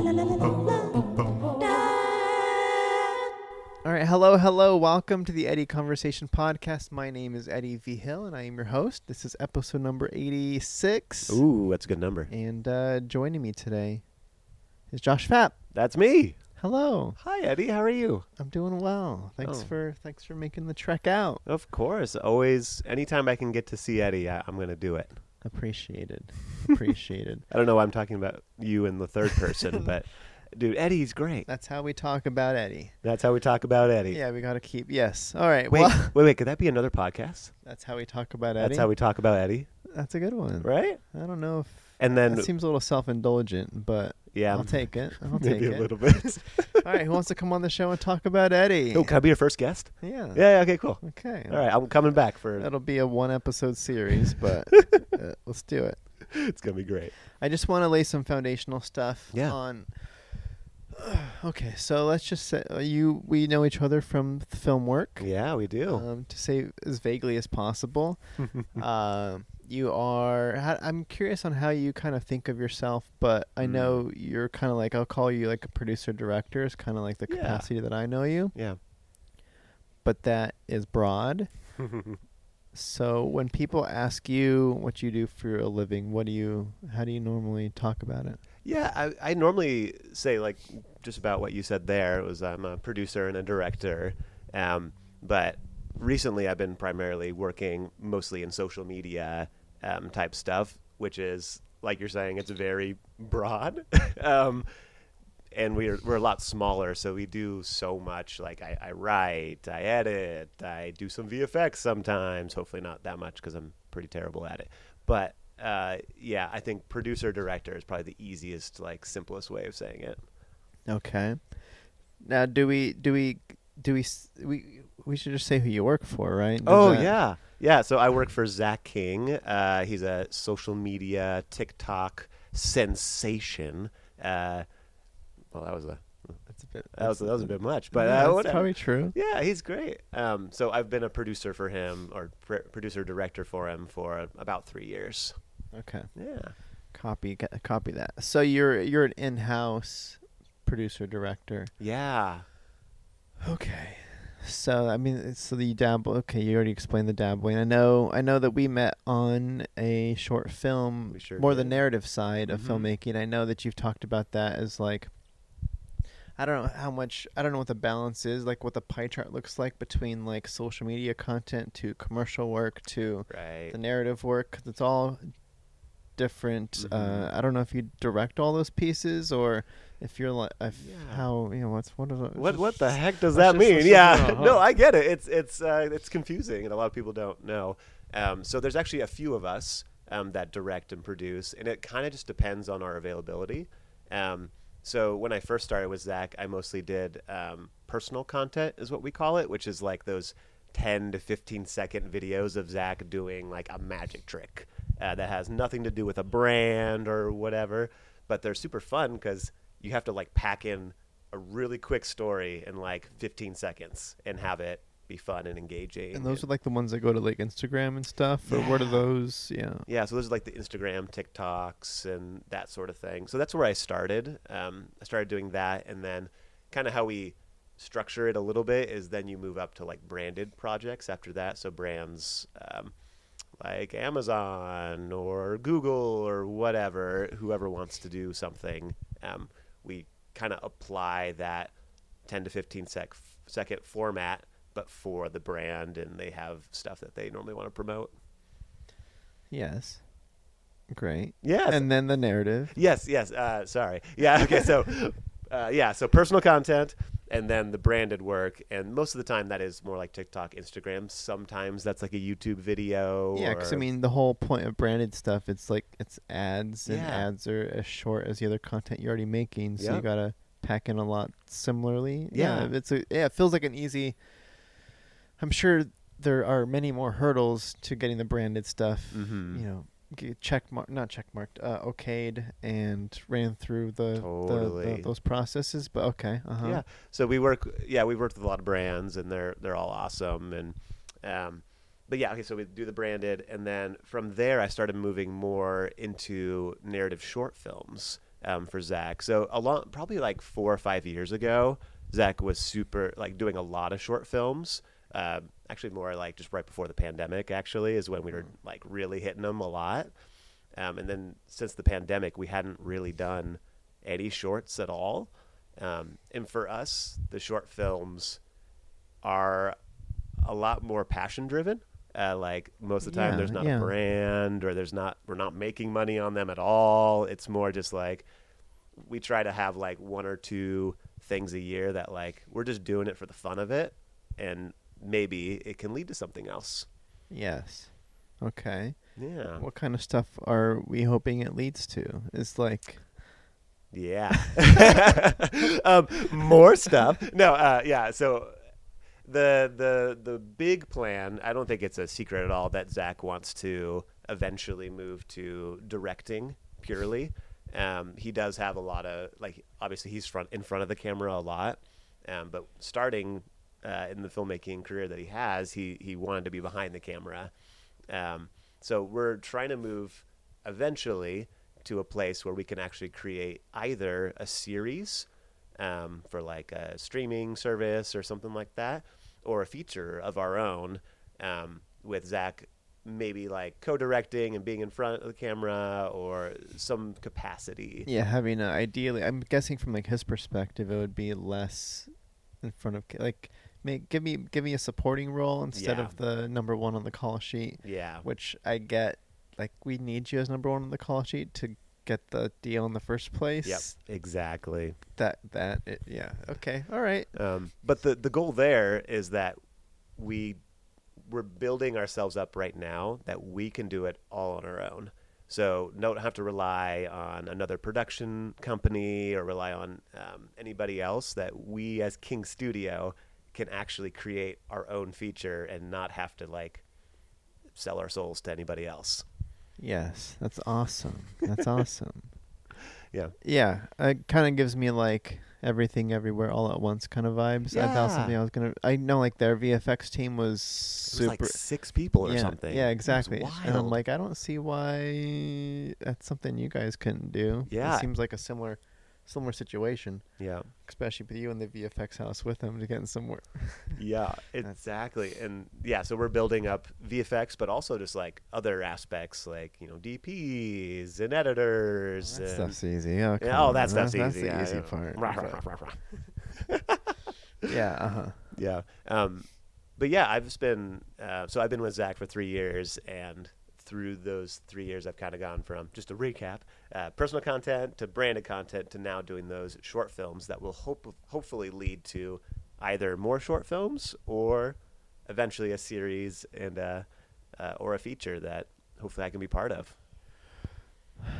All right, hello, hello. Welcome to the Eddie Conversation Podcast. My name is Eddie Vigil, and I am your host. This is episode number 86. Ooh, that's a good number. And uh, joining me today is Josh Fapp. That's me. Hello. Hi, Eddie. How are you? I'm doing well. Thanks Oh. for thanks for making the trek out. Of course. Always, anytime I can get to see Eddie, I, I'm going to do it. Appreciated. Appreciated. I don't know why I'm talking about you in the third person, but dude, Eddie's great. That's how we talk about Eddie. That's how we talk about Eddie. Yeah, we got to keep. Yes. All right. Wait, Well, wait, wait. Could that be another podcast? that's how we talk about Eddie. That's how we talk about Eddie, That's a good one. right? I don't know if And then, that seems a little self-indulgent, but yeah, I'll take it. I'll take maybe it. a little bit. All right, who wants to come on the show and talk about Eddie? oh, can I be your first guest? Yeah. Yeah. Okay. Cool. Okay. All right. I'm coming back for. It. That'll be a one episode series, but uh, let's do it. It's gonna be great. I just want to lay some foundational stuff Yeah. on. okay, so let's just say uh, you we know each other from film work. Yeah, we do. Um, to say as vaguely as possible, um, you are. I'm curious on how you kind of think of yourself, but I Mm. know you're kind of like I'll call you like a producer director is kind of like the Yeah. capacity that I know you, yeah. but that is broad. So when people ask you what you do for a living, what do you how do you normally talk about it? Yeah, I, I normally say like just about what you said there. It was I'm a producer and a director, um, but recently I've been primarily working mostly in social media um, type stuff, which is like you're saying, it's very broad. um, and we're we're a lot smaller, so we do so much. Like I, I write, I edit, I do some VFX sometimes. Hopefully not that much because I'm pretty terrible at it. But uh, yeah, I think producer director is probably the easiest, like simplest way of saying it. Okay. Now, do we do we do we we we should just say who you work for, right? Does Oh that- yeah, yeah. So I work for Zach King. Uh, he's a social media TikTok sensation. Uh, well, that was a That's a bit. that was that was a bit much, but yeah, uh, that's probably true. Yeah, he's great. Um, so I've been a producer for him, or pr- producer director for him for about three years. Okay. Yeah. Copy copy that. So you're you're an in-house producer director. Yeah. Okay. So I mean, so the dabble. Okay, you already explained the dabbling. I know. I know that we met on a short film, sure more the narrative side of Mhm. filmmaking. I know that you've talked about that as like. I don't know how much. I don't know what the balance is, like what the pie chart looks like between like social media content to commercial work to Right. the narrative work. 'cause it's all different. Uh, Mhm. I don't know if you direct all those pieces or if you're like, if Yeah. how you know what's what is it? What what the heck does that just- mean? Yeah, uh-huh. no, I get it. It's it's uh, it's confusing, and a lot of people don't know. Um, so there's actually a few of us um, that direct and produce, and it kind of just depends on our availability. Um, so when I first started with Zach, I mostly did um, personal content, is what we call it, which is like those 10 to 15 second videos of Zach doing like a magic trick uh, that has nothing to do with a brand or whatever, but they're super fun because you have to like pack in a really quick story in like 15 seconds and have it be fun and engaging. And those are like the ones that go to like Instagram and stuff, or what are those? Yeah. yeah, so those are like the Instagram, TikToks, and that sort of thing. So that's where I started. Um, I started doing that, and then kind of how we structure it a little bit is then you move up to like branded projects after that. So brands um, like Amazon or Google or whatever, whoever wants to do something, um, we kind of apply that 10 to 15 sec- second format, but for the brand, and they have stuff that they normally want to promote. Yes. Great. Yes. And then the narrative. Yes, yes. Uh, sorry. Yeah. Okay. So, uh, yeah. So personal content, and then the branded work, and most of the time that is more like TikTok, Instagram. Sometimes that's like a YouTube video. Yeah, because I mean, the whole point of branded stuff, it's like it's ads, and Yeah. ads are as short as the other content you're already making, so you gotta pack in a lot similarly. Yeah. it's a yeah, it feels like an easy. I'm sure there are many more hurdles to getting the branded stuff. Mhm. You know, check mark, not check marked, uh, okayed, and ran through the, the, Totally. the those processes. But okay, uh huh. Yeah. So we work. Yeah, we worked with a lot of brands, and they're they're all awesome. And um, but yeah, okay. So we do the branded, and then from there, I started moving more into narrative short films. um, for Zach. So a lot, probably like four or five years ago, Zach was super like doing a lot of short films. Uh, actually, more like just right before the pandemic. Actually, is when we were like really hitting them a lot. Um, and then since the pandemic, we hadn't really done any shorts at all. Um, and for us, the short films are a lot more passion driven. Uh, like most of the time, Yeah, there's not yeah. a brand or there's not we're not making money on them at all. It's more just like we try to have like one or two things a year that like we're just doing it for the fun of it, and maybe it can lead to something else. Yes. Okay. Yeah, What kind of stuff are we hoping it leads to? It's like yeah. um, more stuff. No, uh, yeah. So the the the big plan. I don't think it's a secret at all that Zach wants to eventually move to directing purely. Um, he does have a lot of like. Obviously, he's front in front of the camera a lot. Um, but starting uh, in the filmmaking career that he has, he he wanted to be behind the camera. Um, so we're trying to move eventually to a place where we can actually create either a series um, for like a streaming service or something like that, or a feature of our own um, with Zach maybe like co-directing and being in front of the camera or some capacity. yeah, having a ideally. I'm guessing from like his perspective, it would be less in front of like make give me give me a supporting role instead Yeah. of the number one on the call sheet, Yeah. which I get. Like we need you as number one on the call sheet to get the deal in the first place. Yep. Exactly. That that it, yeah. Okay. All right. Um, but the the goal there is that we we're building ourselves up right now that we can do it all on our own. So don't have to rely on another production company or rely on um, anybody else. That we as King Studio can actually create our own feature and not have to like sell our souls to anybody else. Yes, that's awesome. That's awesome. Yeah. Yeah, it kind of gives me like everything everywhere all at once kind of vibes. I thought something I was gonna. I know like their VFX team was It was super. like six people or yeah, something. yeah, exactly. And I'm like, I don't see why that's something you guys couldn't do. Yeah. it seems like a similar, similar situation, yeah. especially with you in the VFX house with them to get in somewhere. Yeah, exactly. And yeah, so we're building up VFX, but also just like other aspects like, you know, DPs and editors. That and, stuff's easy. Oh, Yeah, oh, that stuff's that's easy. the yeah, easy yeah. part. Rah, rah, rah, rah, rah. yeah. Uh huh. Yeah. Um, but yeah, I've just been, uh, so I've been with Zach for three years and through those three years, I've kind of gone from just a recap, uh, personal content to branded content to now doing those short films that will hope hopefully lead to either more short films or eventually a series and uh, uh, or a feature that hopefully I can be part of.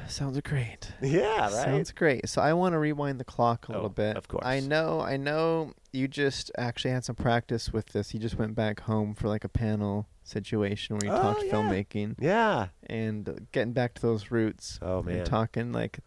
Sounds great. Yeah, right. Sounds great. So I want to rewind the clock a Oh, little bit. of course. I know. I know. You just actually had some practice with this. You just went back home for like a panel situation where you Oh, talked yeah. filmmaking yeah. and getting back to those roots. Oh man. And talking like,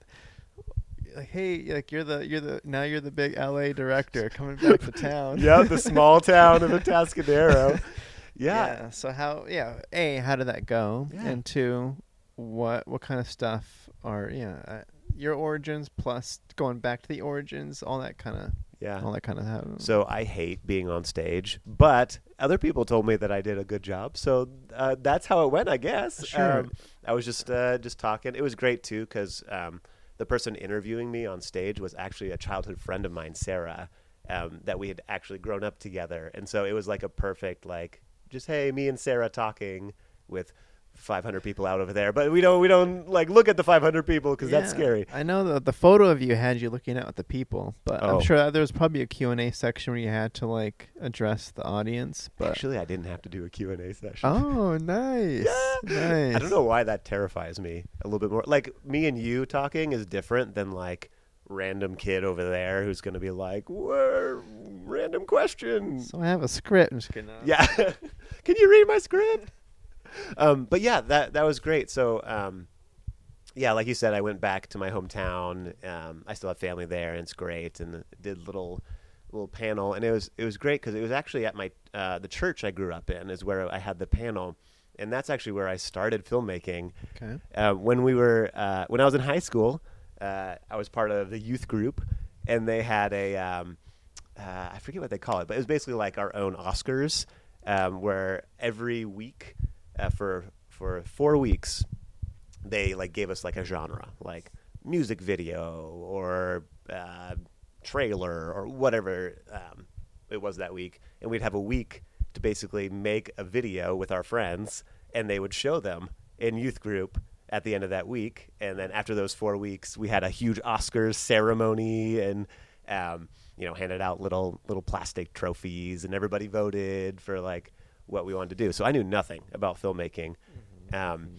like, hey, like you're the you're the now you're the big LA director coming back to town. yeah, the small town of Atascadero. Yeah. So how? Yeah. A. How did that go? Yeah. And two, what what kind of stuff are yeah uh, your origins plus going back to the origins, all that kind of Yeah. all that kind of have. So I hate being on stage, but other people told me that I did a good job. So uh, that's how it went, I guess. Sure. Um, I was just uh, just talking. It was great too because um, the person interviewing me on stage was actually a childhood friend of mine, Sarah, um, that we had actually grown up together, and so it was like a perfect like just hey, me and Sarah talking with. 500 people out over there, but we don't we don't like look at the 500 people because that's Yeah. scary. I know the the photo of you had you looking out at the people, but Oh. I'm sure that there was probably a Q and A section where you had to like address the audience. But Actually, I didn't have to do a Q&A session. oh, nice, nice. I don't know why that terrifies me a little bit more. Like me and you talking is different than like random kid over there who's going to be like, "Whoa, random question." So I have a script. I'm just kidding. Yeah, can you read my script? Um, but yeah, that that was great. So um, yeah, like you said, I went back to my hometown. Um, I still have family there, and it's great. And did little little panel, and it was it was great because it was actually at my uh, the church I grew up in is where I had the panel, and that's actually where I started filmmaking Okay. uh, when we were uh, when I was in high school. uh, I was part of the youth group, and they had a um, uh, I forget what they call it, but it was basically like our own Oscars, um, where every week uh, for for four weeks they like gave us like a genre, like music video or uh, trailer or whatever um, it was that week, and we'd have a week to basically make a video with our friends, and they would show them in youth group at the end of that week, and then after those four weeks, we had a huge Oscars ceremony and. Um, you know, handed out little little plastic trophies, and everybody voted for like what we wanted to do. So I knew nothing about filmmaking. Um,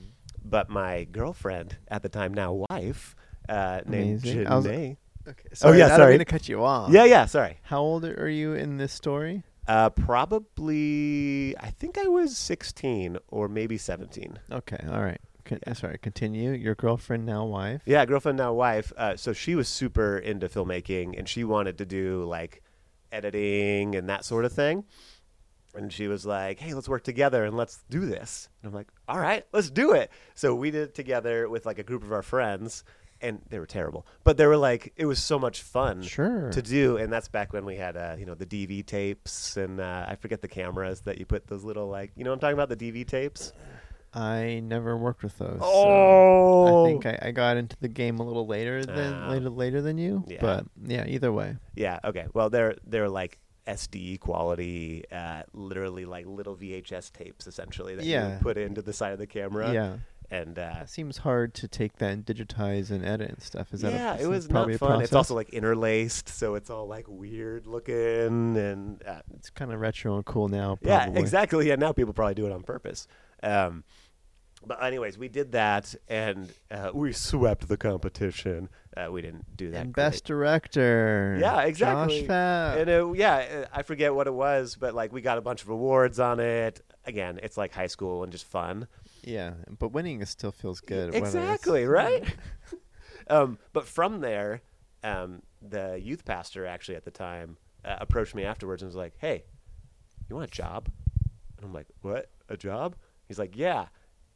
but my girlfriend at the time, now wife, uh, named Amazing. Was- Janae. Okay. Oh, yeah, sorry. I'm gonna cut you off. Yeah, yeah, sorry. How old are you in this story? Uh, probably, I think I was 16 or maybe 17. Okay. All right. Con- Yeah. Sorry. Continue. Your girlfriend now wife. Yeah, girlfriend, now wife. Uh, so she was super into filmmaking and she wanted to do like editing and that sort of thing. And she was like, hey, let's work together and let's do this. And I'm like, all right, let's do it. So we did it together with like a group of our friends and they were terrible, but they were like, it was so much fun. Sure. to do, and that's back when we had, uh, you know, the DV tapes, and uh, I forget the cameras that you put those little like, you know, what I'm talking about the DV tapes. I never worked with those. so Oh, I think I, I got into the game a little later than Ah. later later than you. Yeah. But yeah, either way. yeah. Okay. Well, they're they're like SD quality, uh, literally like little VHS tapes, essentially that you Yeah. would put into the side of the camera. Yeah. And uh, It seems hard to take that and digitize and edit and stuff. Is that a- yeah, it was probably not fun. It's also like interlaced, so it's all like weird looking and uh, it's kind of retro and cool now. Yeah, exactly. Yeah, now people probably do it on purpose. Um, but anyways, we did that, and uh, we swept the competition. Uh, we didn't do that. And great. best director. Yeah, exactly. Josh Fapp. And it, yeah, uh, I forget what it was, but like we got a bunch of awards on it. Again, it's like high school and just fun. yeah, but winning is still feels good. Exactly, right? um, but from there, um, the youth pastor actually at the time uh, approached me afterwards and was like, "Hey, you want a job?" And I'm like, "What? A job?" He's like, "Yeah,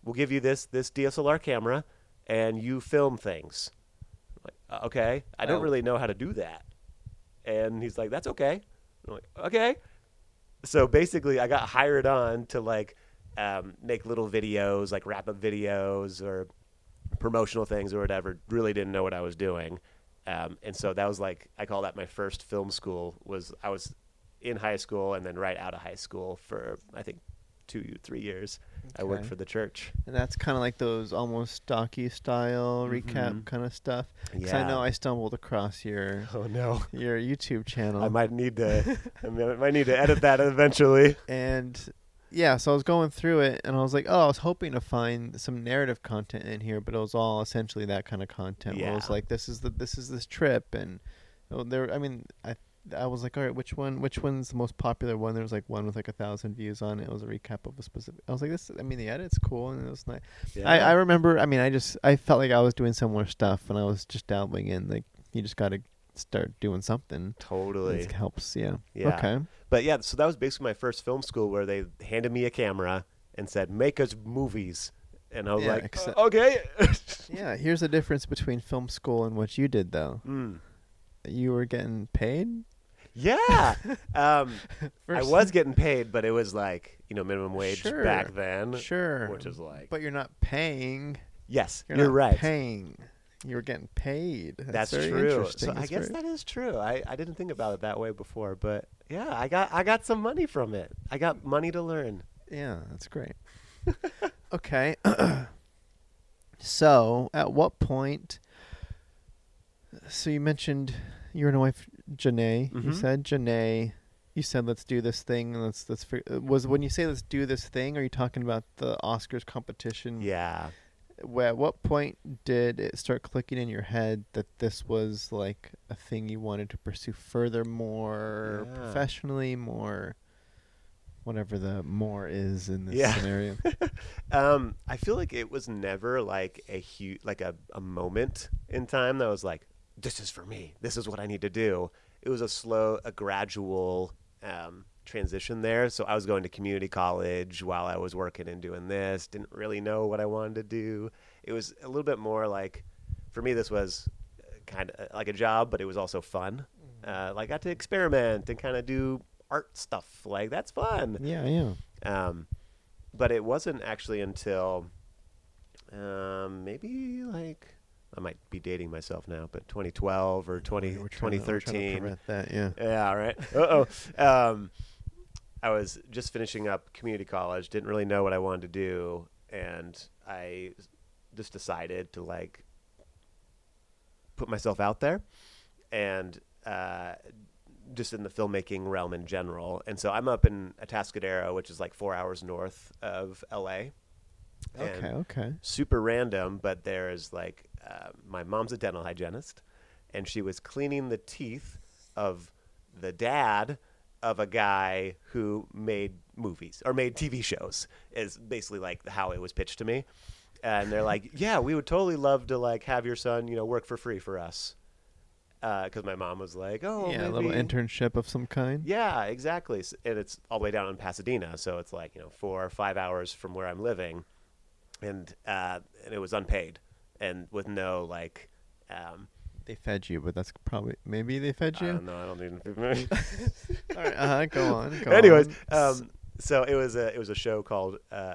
we'll give you this this DSLR camera, and you film things." I'm like, "Uh, "Okay, I don't Oh. really know how to do that." And he's like, "That's okay." I'm like, "Okay." So basically, I got hired on to like um, make little videos, like wrap up videos or promotional things or whatever. Really didn't know what I was doing, um, and so that was like I call that my first film school. Was I was in high school and then right out of high school for I think two three years. I worked Okay. for the church. And that's kind of like those almost docu style Mhm. recap kind of stuff. 'Cause. I know I stumbled across your Oh no. your YouTube channel. I might need to. I might might need to edit that eventually. and yeah, so I was going through it, and I was like, oh, I was hoping to find some narrative content in here, but it was all essentially that kind of content. Where it was Yeah. like, this is the this is this trip, and oh, there. I mean, I I was like, all right, which one? Which one's the most popular one? There was like one with like a thousand views on it. It was a recap of a specific. I was like, this. I mean, the edit's cool, and it was nice. Yeah. I, I remember. I mean, I just I felt like I was doing similar stuff, and I was just dabbling in. Like, you just got to start doing something. totally. It helps. Yeah. Yeah. Okay. But yeah, so that was basically my first film school where they handed me a camera and said, "Make us movies," and I was Yeah, like, except- "Uh, "Okay." Yeah. Here's the difference between film school and what you did, though. Mm. You were getting paid. Yeah, um, I was getting paid, but it was like you know minimum wage Sure. back then, Sure. which is like But you're not paying. yes, You're, you're, not right. paying. You're getting paid. That's, That's, very true. interesting. So I guess very- that is true. I, I didn't think about it that way before, but yeah, I got I got some money from it. I got money to learn. Yeah, that's great. okay. so, at what point? So you mentioned you and your wife, Janae. You Mhm. said Janae. You said let's do this thing. and Let's let's. uh, Was when you say let's do this thing? Are you talking about the Oscars competition? Yeah. Wh- At what point did it start clicking in your head that this was like a thing you wanted to pursue further, more Yeah. professionally, more, whatever the more is in this Yeah. scenario? Um, I feel like it was never like a huge, like a, a moment in time that was like, this is for me. This is what I need to do. It was a slow, a gradual um, transition there. So I was going to community college while I was working and doing this. Didn't really know what I wanted to do. It was a little bit more like, for me, this was kind of like a job, but it was also fun. Uh, like I got to experiment and kind of do art stuff. Like that's fun. Yeah, yeah. Um, but it wasn't actually until um, maybe like I might be dating myself now, but 2012 or 20, We're trying to- we're to 2013. prevent that, yeah. Yeah, right. Uh oh. Um, I was just finishing up community college, didn't really know what I wanted to do, and I just decided to like put myself out there and uh, just in the filmmaking realm in general. And so I'm up in Atascadero, which is like four hours north of LA. Okay, okay. super random, but there is like uh, my mom's a dental hygienist, and she was cleaning the teeth of the dad of a guy who made movies or made TV shows. Is basically like how it was pitched to me, and they're like, "Yeah, we would totally love to like have your son, you know, work for free for us," because my mom was like, "Oh, yeah, a little internship of some kind. yeah, exactly. And it's all the way down in Pasadena, so it's like you know four or five hours from where I'm living, and uh, and it was unpaid and with no like. Um, They fed you, but that's probably maybe they fed I you. don't know. I don't even. All right, uh, go on. Go Anyways, on. um, so it was a it was a show called uh,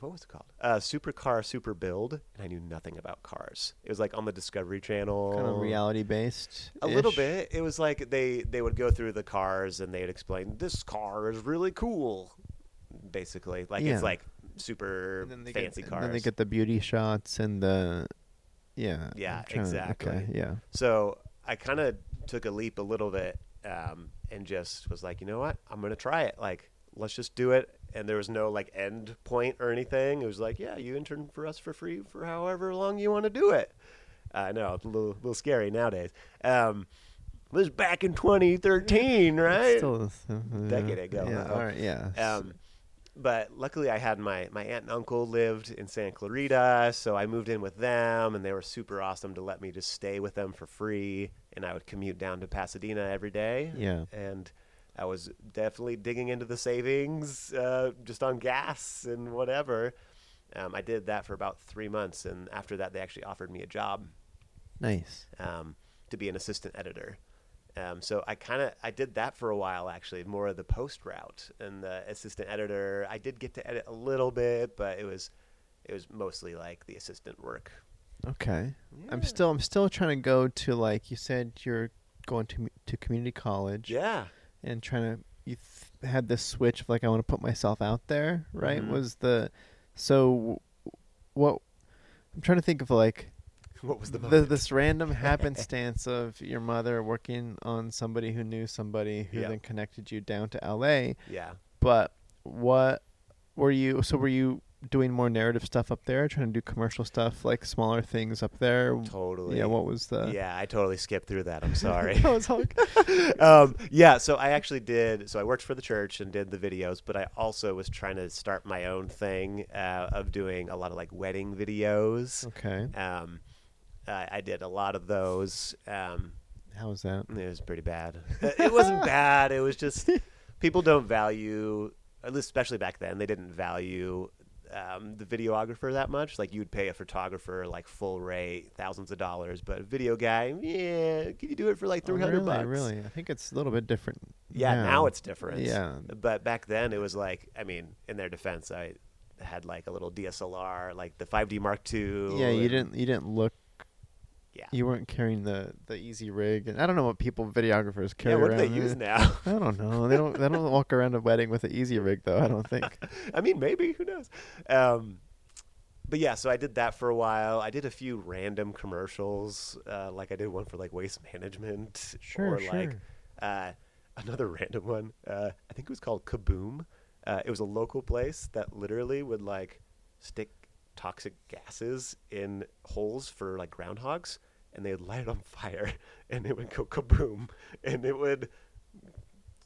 what was it called? Uh, Supercar Super Build, and I knew nothing about cars. It was like on the Discovery Channel, kind of reality based. A little bit. It was like they they would go through the cars and they'd explain this car is really cool. Basically, like Yeah. it's like super And then they fancy get, cars. And then they get the beauty shots and the, yeah. Yeah, trying exactly. okay, yeah. So I kind of took a leap a little bit um, and just was like, you know what? I'm gonna try it. Like, let's just do it. And there was no like end point or anything. It was like, yeah, you intern for us for free for however long you want to do it. I know it's a little, little scary nowadays. Um, it was back in 2013, right? Still, uh, Decade ago, Yeah. All right. Yeah. Um, but luckily, I had my, my aunt and uncle lived in Santa Clarita, so I moved in with them, and they were super awesome to let me just stay with them for free. And I would commute down to Pasadena every day. Yeah. And I was definitely digging into the savings uh, just on gas and whatever. Um, I did that for about three months, and after that, they actually offered me a job nice. um, to be an assistant editor. Um, so I kind of I did that for a while actually, more of the post route and the assistant editor. I did get to edit a little bit, but it was it was mostly like the assistant work. Okay. I'm still I'm still trying to go to like you said you're going to to community college Yeah, and trying to you th- had this switch of like I want to put myself out there, right? Mhm. Was the so what I'm trying to think of like what was the, the, this random happenstance of your mother working on somebody who knew somebody who Yeah. then connected you down to LA. yeah. But what were you? So were you doing more narrative stuff up there, trying to do commercial stuff like smaller things up there? Totally. Yeah. What was the? yeah, I totally skipped through that. I'm sorry. That was um, yeah, so I actually did. So I worked for the church and did the videos, but I also was trying to start my own thing uh, of doing a lot of like wedding videos. okay. Um, I, I did a lot of those. Um, How was that? it was pretty bad. Uh, it wasn't bad. It was just people don't value, at least especially back then, they didn't value um, the videographer that much. Like you'd pay a photographer like full rate, thousands of dollars, but a video guy, yeah, can you do it for like Oh, three hundred really? bucks? Really? I think it's a little bit different. Yeah, now it's different. Yeah. But back then it was like, I mean, in their defense, I had like a little DSLR, like the 5D Mark II. Yeah, you didn't. You didn't look. Yeah. You weren't carrying the the Easyrig, and I don't know what people videographers carry Yeah, what do they use now? I don't know. They don't. They don't walk around a wedding with an Easyrig, though. I don't think. I mean, maybe who knows? Um, but yeah, so I did that for a while. I did a few random commercials, uh, like I did one for like waste management, Sure, or like uh, another random one. Uh, I think it was called Kaboom. Uh, it was a local place that literally would like stick toxic gases in holes for like groundhogs, and they would light it on fire, and it would go kaboom, and it would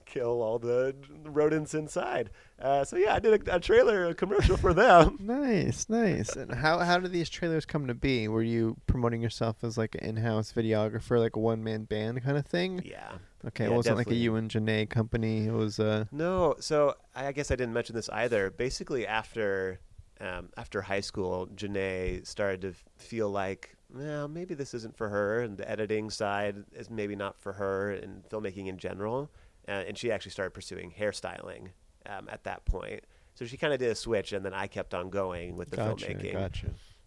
kill all the rodents inside. Uh, so yeah, I did a, a trailer, a commercial for them. Nice, nice. And how how did these trailers come to be? Were you promoting yourself as like an in-house videographer, like a one-man band kind of thing? yeah. Okay, Yeah, it wasn't like a definitely. you and Janae company. It was uh No, so I guess I didn't mention this either. Basically, after um, after high school, Janae started to feel like well, maybe this isn't for her, and the editing side is maybe not for her, and filmmaking in general. Uh, and she actually started pursuing hairstyling um, at that point. So she kind of did a switch, and then I kept on going with the Gotcha, filmmaking. gotcha.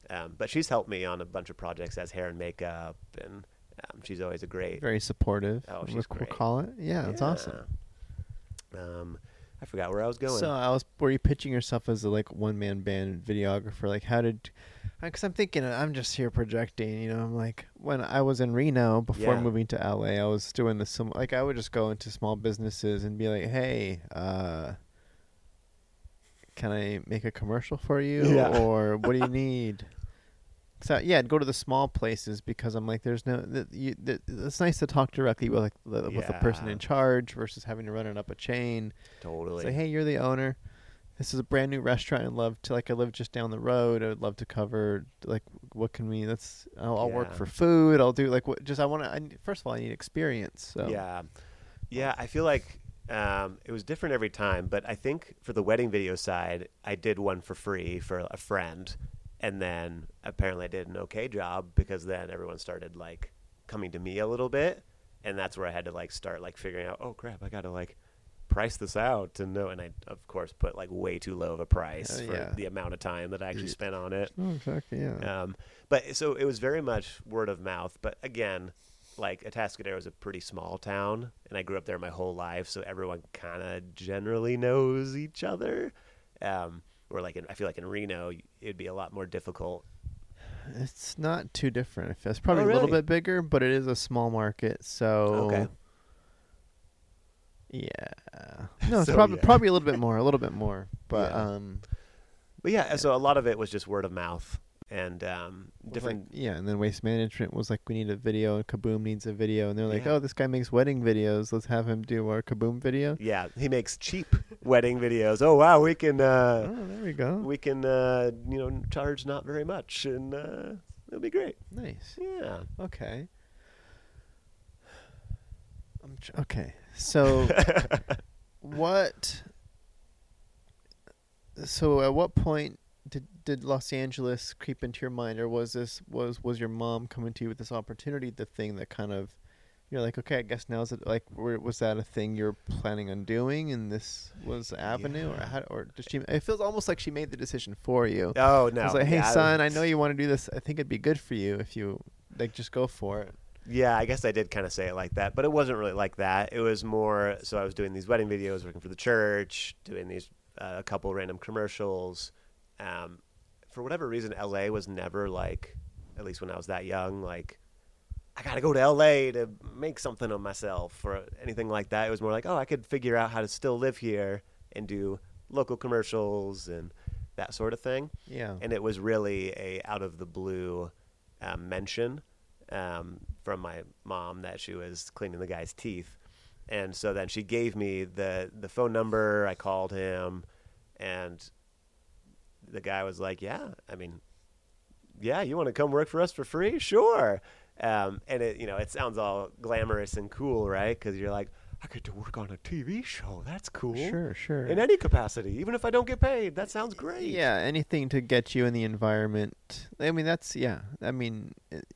Um, but she's helped me on a bunch of projects as hair and makeup, and um, she's always a great. Very supportive. Oh, she's we'll, great. we'll call it. Yeah, that's awesome. Um, I forgot where I was going. So I was, were you pitching yourself as a like one man band videographer? Like, how did? Because I'm thinking, I'm just here projecting. You know, I'm like, when I was in Reno before Yeah. moving to LA, I was doing this. Some like, I would just go into small businesses and be like, hey, uh, can I make a commercial for you, Yeah. or what do you need? So yeah, I'd go to the small places because I'm like, there's no. The, you, the, it's nice to talk directly with like the, with the person in charge versus having to run it up a chain. totally. Say, hey, you're the owner. This is a brand new restaurant. I'd love to like. I live just down the road. I would love to cover like what can we? Let's. I'll, I'll work for food. I'll do like what? Just I want to. First of all, I need experience. So Yeah, yeah. I feel like um, it was different every time, but I think for the wedding video side, I did one for free for a friend, and then apparently I did an okay job because then everyone started like coming to me a little bit, and that's where I had to like start like figuring out, oh crap, I got to like price this out and know, and I of course put like way too low of a price Uh, for yeah. the amount of time that I actually spent on it. Oh, exactly. Yeah. Um, but so it was very much word of mouth. But again, like Atascadero is a pretty small town, and I grew up there my whole life, so everyone kind of generally knows each other. Um, or like in, I feel like in Reno, it'd be a lot more difficult. It's not too different. It's probably Oh, a little bit bigger, but it is a small market. So Okay. Yeah. No, it's So, probably yeah. probably a little bit more, a little bit more. But Yeah. um, But yeah, so a lot of it was just word of mouth and um, was like- different. yeah, and then waste management was like, we need a video, and Kaboom needs a video, and they're like, Yeah. oh, this guy makes wedding videos. Let's have him do our Kaboom video. yeah, he makes cheap wedding videos. Oh wow, we can uh, oh, there we go. we can uh, you know charge not very much, and uh, it'll be great. nice. Yeah. Okay. I'm tr- okay. So what? So at what point did did Los Angeles creep into your mind, or was this was was your mom coming to you with this opportunity? The thing that kind of you're like, okay, I guess now's it. Like, were, was that a thing you're planning on doing, and this was the avenue, or how? Or did she? It feels almost like she made the decision for you. Oh no! I was like, hey, yeah, son, I know you want to do this. I think it'd be good for you if you like just go for it. Yeah, I guess I did kind of say it like that, but it wasn't really like that. It was more so I was doing these wedding videos, working for the church, doing these uh, a couple random commercials. Um, for whatever reason, LA was never like, at least when I was that young, like I got to go to LA to make something of myself or anything like that. It was more like, oh, I could figure out how to still live here and do local commercials and that sort of thing Yeah. and it was really a out of the blue um, mention um, from my mom that she was cleaning the guy's teeth, and so then she gave me the the phone number. I called him, and the guy was like, "Yeah, I mean, yeah, you want to come work for us for free? Sure." Um, and it you know it sounds all glamorous and cool, right? Because you're like, I get to work on a TV show. That's cool. Sure, sure. In any capacity, even if I don't get paid, that sounds great. Yeah, anything to get you in the environment. I mean, that's yeah. I mean, it-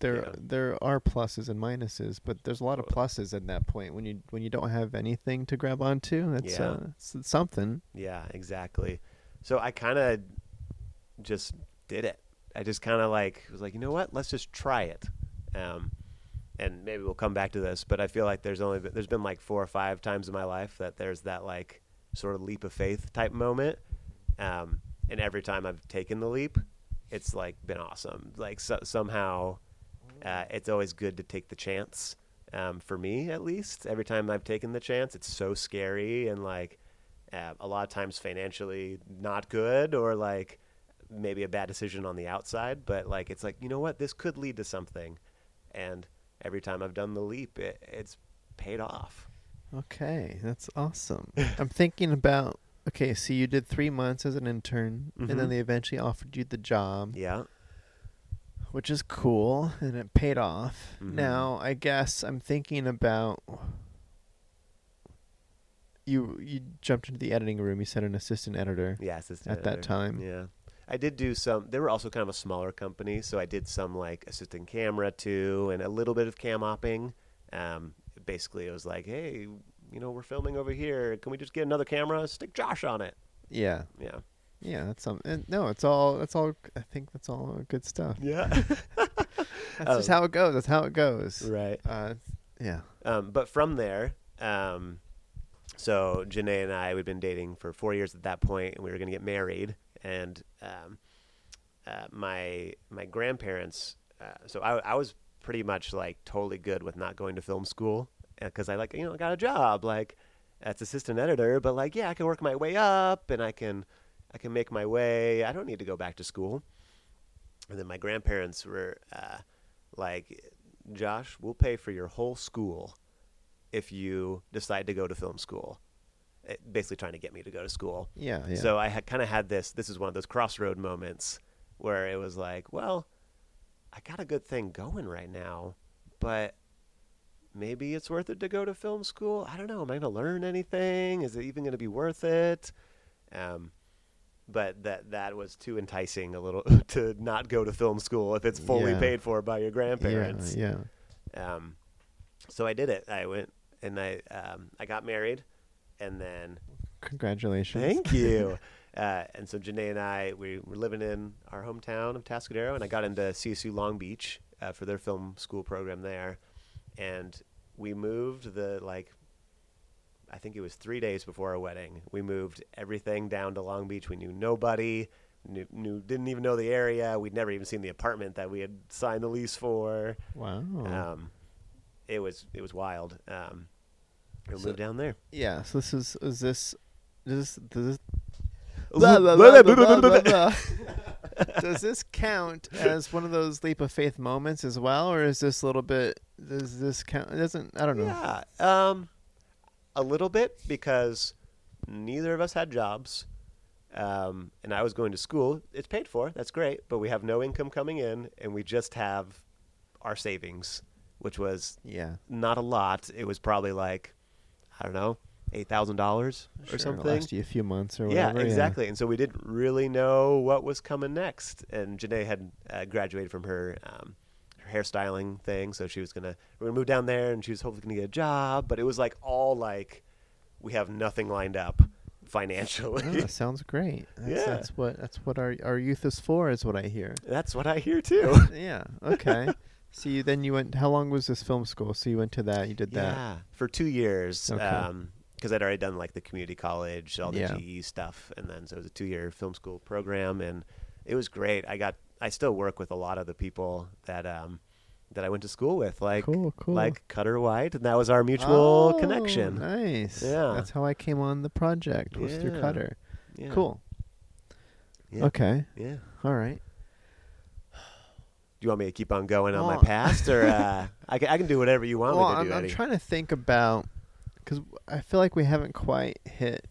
there Yeah. there are pluses and minuses, but there's a lot of pluses at that point when you when you don't have anything to grab onto. That's Yeah. uh, something. Yeah, exactly. So I kind of just did it. I just kind of like was like, you know what? Let's just try it. Um, and maybe we'll come back to this, but I feel like there's only been, there's been like four or five times in my life that there's that like sort of leap of faith type moment. Um, and every time I've taken the leap, it's like been awesome. Like so, somehow, uh, it's always good to take the chance. Um, for me, at least, every time I've taken the chance, it's so scary and like uh, a lot of times financially not good or like maybe a bad decision on the outside. But like it's like you know what, this could lead to something. And every time I've done the leap, it, it's paid off. Okay, that's awesome. I'm thinking about okay, so you did three months as an intern, and then Mhm. they eventually offered you the job, Yeah. which is cool, and it paid off. Mhm. Now, I guess I'm thinking about you. You jumped into the editing room. You said an assistant editor. Yeah. assistant At that time. Yeah. I did do some. They were also kind of a smaller company, so I did some like assistant camera too, and a little bit of cam opping. Um, basically, it was like, hey, you know, we're filming over here. Can we just get another camera? Stick Josh on it. Yeah. Yeah. Yeah, that's some. No, it's all. That's all. I think that's all good stuff. Yeah. That's just Um, how it goes. That's how it goes. right. Uh, yeah. Um, but from there, um, so Janae and I, we'd been dating for four years at that point, and we were going to get married. And um, uh, my my grandparents, uh, so I, I was pretty much like totally good with not going to film school because I like you know got a job like as assistant editor, but like yeah I can work my way up and I can I can make my way. I don't need to go back to school. And then my grandparents were uh, like, Josh, we'll pay for your whole school if you decide to go to film school. Eh, Basically, trying to get me to go to school. Yeah. Yeah. So I had kind of had this. This is one of those crossroad moments where it was like, well, I got a good thing going right now, but maybe it's worth it to go to film school. I don't know. Am I going to learn anything? Is it even going to be worth it? Um, but that that was too enticing a little to not go to film school if it's fully Yeah. paid for by your grandparents. Yeah. Um, so I did it. I went and I um, I got married, and then Congratulations. Thank you. Uh, and so Janae and I, we were living in our hometown of Tascadero, and I got into CSU Long Beach uh, for their film school program there. And we moved the, like, I think it was three days before our wedding. We moved everything down to Long Beach. We knew nobody, knew, knew didn't even know the area. We'd never even seen the apartment that we had signed the lease for. Wow. Um, it was it was wild. Um, He'll so, live down there. Yeah. So this is is this does this, does this count as one of those leap of faith moments as well, or is this a little bit? Does this count? It doesn't I don't know. Yeah, um, a little bit because neither of us had jobs, um, and I was going to school. It's paid for. That's great, but we have no income coming in, and we just have our savings, which was yeah not a lot. It was probably like I don't know, eight thousand dollars or Sure, something. Last you a few months or whatever. Yeah, exactly. And so we didn't really know what was coming next. And Janae had uh, graduated from her um, her hairstyling thing, so she was gonna we're gonna move down there, and she was hopefully gonna get a job. But it was like all like we have nothing lined up financially. Oh, that sounds great. That's, Yeah. that's what that's what our our youth is for, is what I hear. That's what I hear too. yeah. Okay. so you then you went. How long was this film school? So you went to that. You did that. Yeah, for two years. Okay. Um, because I'd already done like the community college, all the Yeah. GE stuff, and then so it was a two-year film school program, and it was great. I got, I still work with a lot of the people that um, that I went to school with, like cool. Cool. like Cutter White, and that was our mutual Oh, connection. Nice. Yeah. That's how I came on the project. Was through Cutter. Yeah. Cool. Yeah. Okay. Yeah. All right. Do you want me to keep on going on Well- my past, or uh, I can I can do whatever you want well, me to I'm, do, I'm trying to think about because I feel like we haven't quite hit.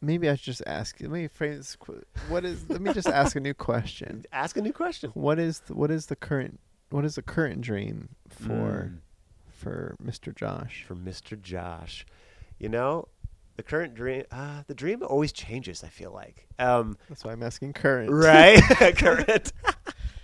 Maybe I should just ask. Let me phrase. This, qu- what is? let me just ask a new question. Ask a new question. What is the, what is the current what is the current dream for Mm. for Mr. Josh? for Mr. Josh. You know, the current dream, uh, the dream always changes. I feel like, um, That's why I'm asking current. right? current.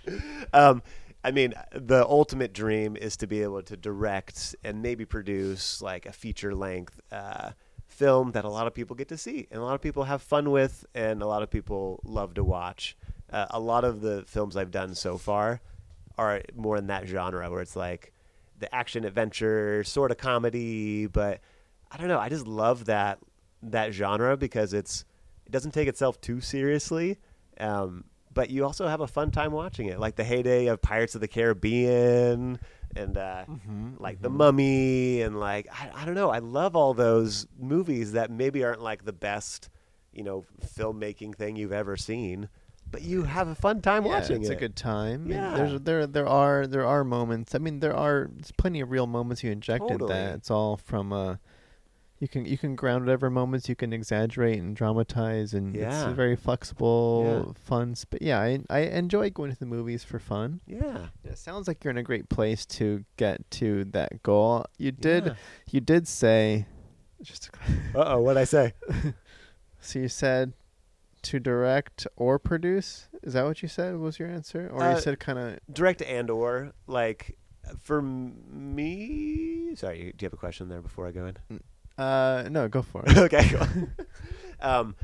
um, I mean, the ultimate dream is to be able to direct and maybe produce like a feature length uh, film that a lot of people get to see and a lot of people have fun with and a lot of people love to watch. Uh, a lot of the films I've done so far are more in that genre where it's like the action adventure sort of comedy, but I don't know. I just love that that genre because it's it doesn't take itself too seriously, um, but you also have a fun time watching it. Like the heyday of Pirates of the Caribbean and uh, Mm-hmm, like The Mummy and like I, I don't know. I love all those movies that maybe aren't like the best, you know, filmmaking thing you've ever seen, but you have a fun time yeah, watching it's it. It's a good time. Yeah. There's there there are there are moments. I mean, there are plenty of real moments you injected Totally. that. It's all from uh you can you can ground whatever moments you can exaggerate and dramatize and it's Yeah. a very flexible, Yeah. fun. Sp- yeah, I I enjoy going to the movies for fun. yeah. It sounds like you're in a great place to get to that goal. You did Yeah. you did say just to Uh oh, what'd I say? So you said to direct or produce? Is that what you said? Was your answer, or Uh, you said kind of? direct and or like for me. Sorry, do you have a question there before I go in? Uh, no, go for it. okay. cool. um,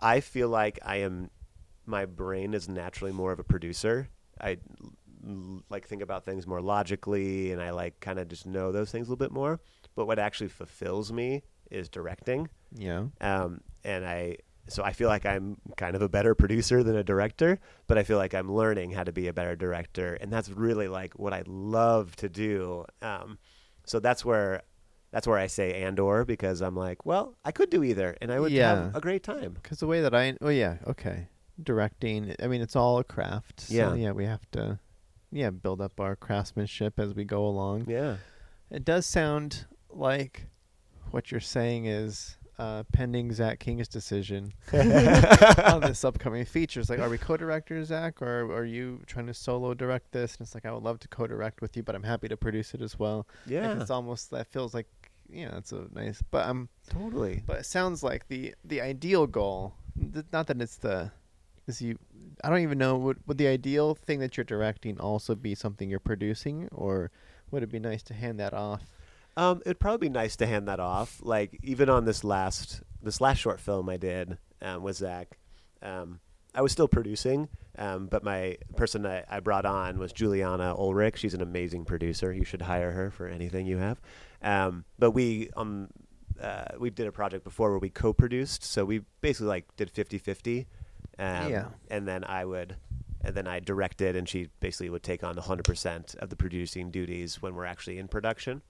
I feel like I am. My brain is naturally more of a producer. I l- like think about things more logically, and I like kind of just know those things a little bit more. But what actually fulfills me is directing. yeah. Um, and I so I feel like I'm kind of a better producer than a director, but I feel like I'm learning how to be a better director, and that's really like what I love to do. Um, so that's where that's where I say and or because I'm like, well, I could do either, and I would Yeah. have a great time. Because the way that I, oh yeah, okay, directing. I mean, it's all a craft. So Yeah. yeah, we have to, yeah, build up our craftsmanship as we go along. Yeah, It does sound like what you're saying is uh, pending Zach King's decision on this upcoming feature. It's like, are we co-directors, Zach, or are you trying to solo direct this? And it's like, I would love to co-direct with you, but I'm happy to produce it as well. Like, yeah, it's almost that feels like, yeah, that's a nice. But I'm totally. but it sounds like the the ideal goal. th- Not that it's the, is you. I don't even know. Would would the ideal thing that you're directing also be something you're producing, or would it be nice to hand that off? Um, it'd probably be nice to hand that off. Like even on this last this last short film I did um, with Zach, um, I was still producing, um, but my person I, I brought on was Juliana Ulrich. She's an amazing producer. You should hire her for anything you have. Um, but we um uh, we did a project before where we co-produced, so we basically like did 50-50. Um, Yeah. And then I would. And then I directed, and she basically would take on 100% of the producing duties when we're actually in production.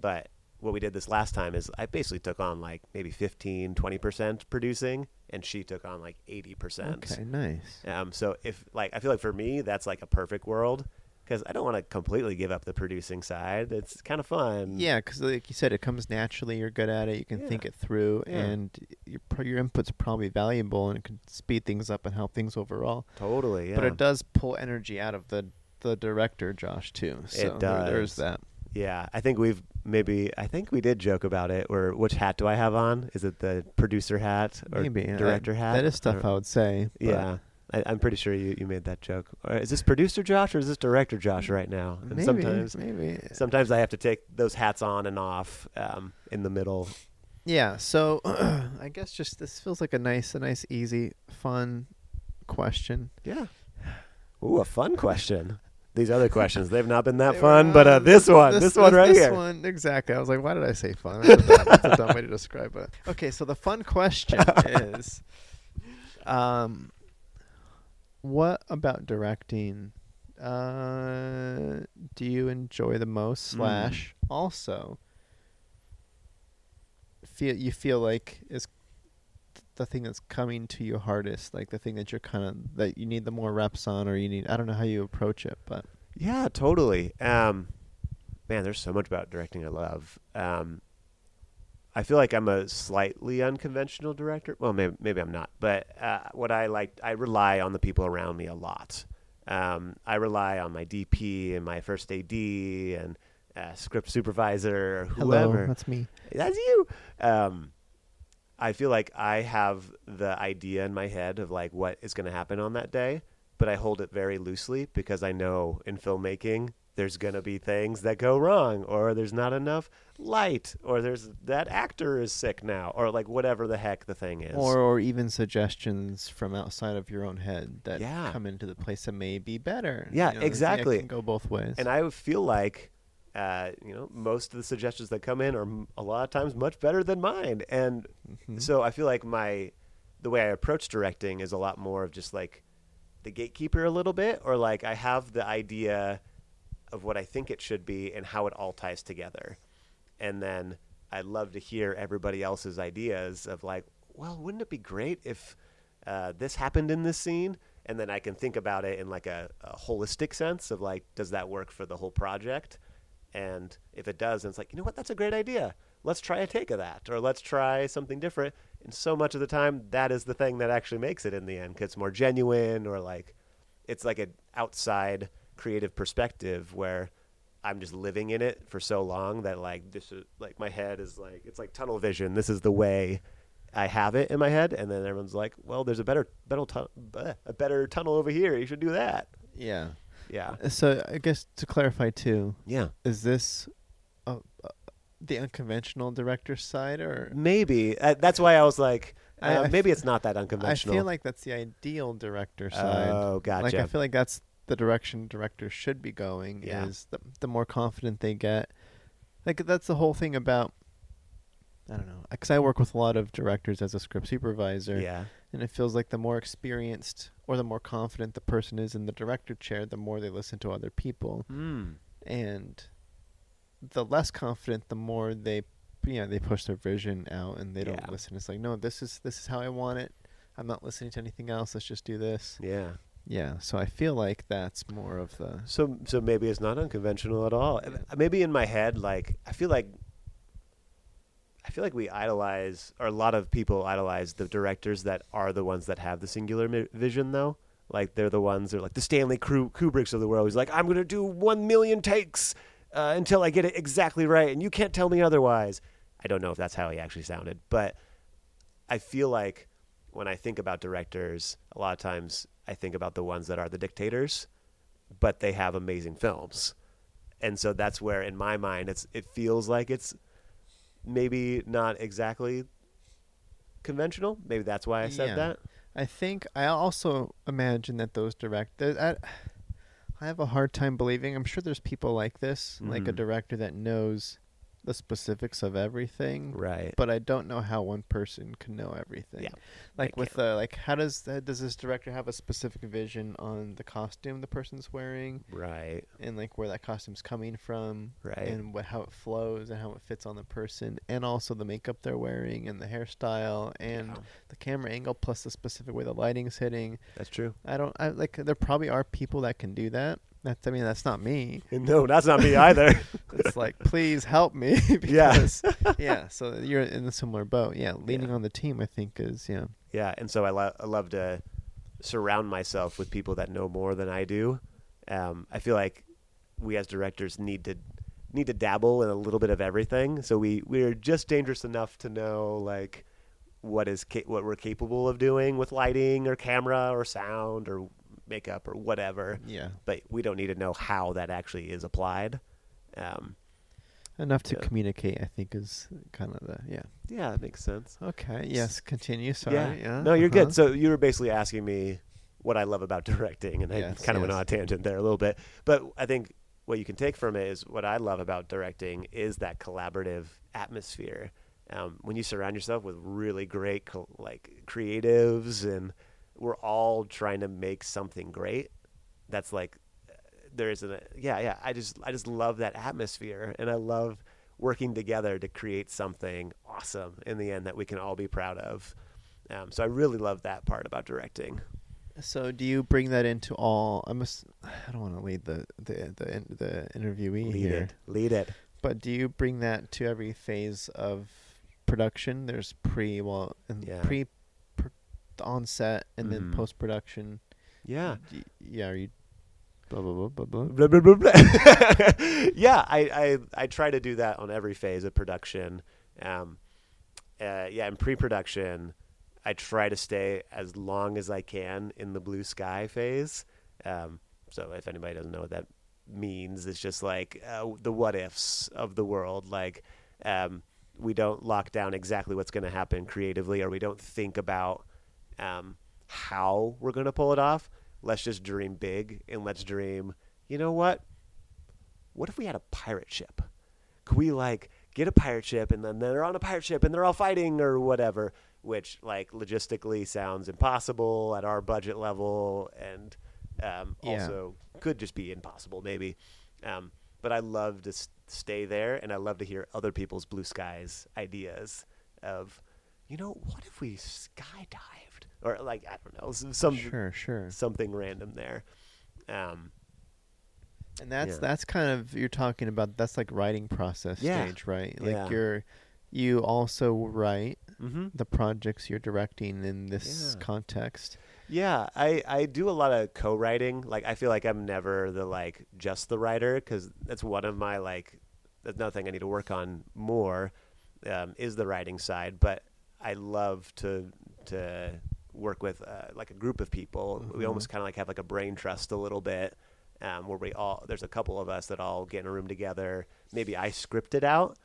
But what we did this last time is I basically took on like maybe 15, 20% producing, and she took on like 80%. Okay, nice. Um, so if like I feel like for me that's like a perfect world because I don't want to completely give up the producing side. It's kind of fun. Yeah, because like you said, it comes naturally. You're good at it. You can think it through, Yeah. and your your input's probably valuable, and it can speed things up and help things overall. totally. Yeah. But it does pull energy out of the the director, Josh, too. So there- there's that. Yeah, I think we've maybe I think we did joke about it. Or which hat do I have on? Is it the producer hat or Maybe director hat? That is stuff I would say. Yeah, I, I'm pretty sure you, you made that joke. Or is this producer Josh or is this director Josh right now? And maybe, sometimes maybe. sometimes I have to take those hats on and off um, in the middle. Yeah. So I guess just this feels like a nice, a nice, easy, fun question. Yeah. Ooh, a fun question. These other questions, they've not been that fun, but uh, this one, this, one right this here. one, exactly. I was like, why did I say fun? That's a dumb, that's a dumb way to describe it. Okay, so the fun question is, um, what about directing? Uh, do you enjoy the most? Mm. Slash, also, feel you feel like is the thing that's coming to you hardest, like the thing that you're kind of that you need the more reps on, or you need. I don't know how you approach it, but Yeah, totally. Um, man, there's so much about directing I love. Um, I feel like I'm a slightly unconventional director. Well, maybe maybe I'm not, but uh, what I like, I rely on the people around me a lot. Um, I rely on my DP and my first AD and uh, script supervisor or hello, whoever. that's me. That's you. Um, I feel like I have the idea in my head of like what is going to happen on that day, but I hold it very loosely because I know in filmmaking there's going to be things that go wrong or there's not enough light or there's that actor is sick now or like whatever the heck the thing is. or or even suggestions from outside of your own head that Yeah. come into the place that may be better. Yeah, You know, exactly. It can go both ways. and I would feel like uh, you know most of the suggestions that come in are m- a lot of times much better than mine and Mhm. So I feel like my the way I approach directing is a lot more of just like the gatekeeper a little bit, or like I have the idea of what I think it should be and how it all ties together, and then I'd love to hear everybody else's ideas of like, well, wouldn't it be great if uh, this happened in this scene? And then I can think about it in like a, a holistic sense of like, does that work for the whole project? And if it does, then it's like, you know what, that's a great idea. Let's try a take of that, or let's try something different. And so much of the time, that is the thing that actually makes it in the end, because it's more genuine, or like it's like an outside creative perspective where I'm just living in it for so long that like this is like my head is like it's like tunnel vision. This is the way, I have it in my head, and then everyone's like, "Well, there's a better, better, a better tunnel over here. You should do that." Yeah. Yeah, So I guess to clarify too, yeah, is this uh, uh, the unconventional director side or maybe uh, that's why I was like, uh, I maybe f- it's not that unconventional. I feel like that's the ideal director side. oh, gotcha. Like I feel like that's the direction directors should be going. Yeah. Is the the more confident they get, like that's the whole thing about. I don't know, because I work with a lot of directors as a script supervisor, yeah, and it feels like the more experienced or the more confident the person is in the director chair, the more they listen to other people, mm. and the less confident, the more they, you know, they push their vision out and they don't listen. It's like, no, this is this is how I want it. I'm not listening to anything else. Let's just do this. yeah. Yeah, so I feel like that's more of the So, so maybe it's not unconventional at all. Yeah. Maybe in my head, like I feel like, I feel like we idolize, or a lot of people idolize the directors that are the ones that have the singular mi- vision, though. Like they're the ones that are like the Stanley Kubricks of the world. He's like, I'm gonna do one million takes uh, until I get it exactly right, and you can't tell me otherwise. I don't know if that's how he actually sounded, but I feel like when I think about directors, a lot of times I think about the ones that are the dictators, but they have amazing films. And so that's where in my mind it's it feels like it's maybe not exactly conventional. Maybe that's why I said Yeah. that. I think I also imagine that those directors. I, I have a hard time believing. I'm sure there's people like this, like a Mhm. director that knows the specifics of everything, Right. but I don't know how one person can know everything. Yeah, like with the like, how does uh, does this director have a specific vision on the costume the person's wearing, Right. and like where that costume's coming from, Right. and what how it flows and how it fits on the person, and also the makeup they're wearing and the hairstyle and Yeah, the camera angle plus the specific way the lighting's hitting. that's true. I don't. I like. There probably are people that can do that. That's. I mean, that's not me. No, that's not me either. It's like, please help me. Yeah. yeah. So you're in a similar boat. Yeah. Leaning Yeah. on the team, I think, is yeah. Yeah, and so I, lo- I love to surround myself with people that know more than I do. Um, I feel like we as directors need to need to dabble in a little bit of everything. So we we're just dangerous enough to know like what is ca- what we're capable of doing with lighting or camera or sound or makeup or whatever. Yeah. But we don't need to know how that actually is applied. Um, Enough to Yeah. communicate, I think, is kind of the yeah. yeah, that makes sense. Okay. Yes. Continue. Sorry. Yeah. No, you're uh-huh. good. So you were basically asking me what I love about directing, and Yes, I kind of went yes. on a tangent there a little bit. But I think what you can take from it is what I love about directing is that collaborative atmosphere. Um, when you surround yourself with really great, co- like creatives, and we're all trying to make something great. That's like there is a yeah yeah. I just I just love that atmosphere, and I love working together to create something awesome in the end that we can all be proud of. Um, so I really love that part about directing. So do you bring that into all? I must. I don't want to lead the the the, the interviewee Lead here. it, lead it. But do you bring that to every phase of production? There's pre, well, and Yeah. pre, pr- onset, and then Mhm. post production. Yeah. Yeah. Are you? Blah blah blah blah blah. Blah, blah, blah, blah. yeah, I, I I try to do that on every phase of production. Um, uh, yeah, in pre-production, I try to stay as long as I can in the blue sky phase. Um, so if anybody doesn't know what that means, it's just like uh, the what ifs of the world. Like um, we don't lock down exactly what's going to happen creatively, or we don't think about um, how we're going to pull it off. Let's just dream big and let's dream. You know what? What if we had a pirate ship? Could we like get a pirate ship and then they're on a pirate ship and they're all fighting or whatever? Which like logistically sounds impossible at our budget level and um, Yeah. also could just be impossible maybe. Um, but I love to stay there and I love to hear other people's blue skies ideas of, you know, what if we skydived or like I don't know some Sure, sure. something random there. Um, And that's Yeah. that's kind of you're talking about. That's like writing process Yeah. stage, right? Like Yeah. you're, you also write mm-hmm. the projects you're directing in this context. Yeah, I, I do a lot of co-writing. Like I feel like I'm never the like just the writer because that's one of my like that's another thing I need to work on more um, is the writing side. But I love to to work with uh, like a group of people. We Mhm. almost kind of like have like a brain trust a little bit, um, where we all there's a couple of us that all get in a room together. Maybe I script it out,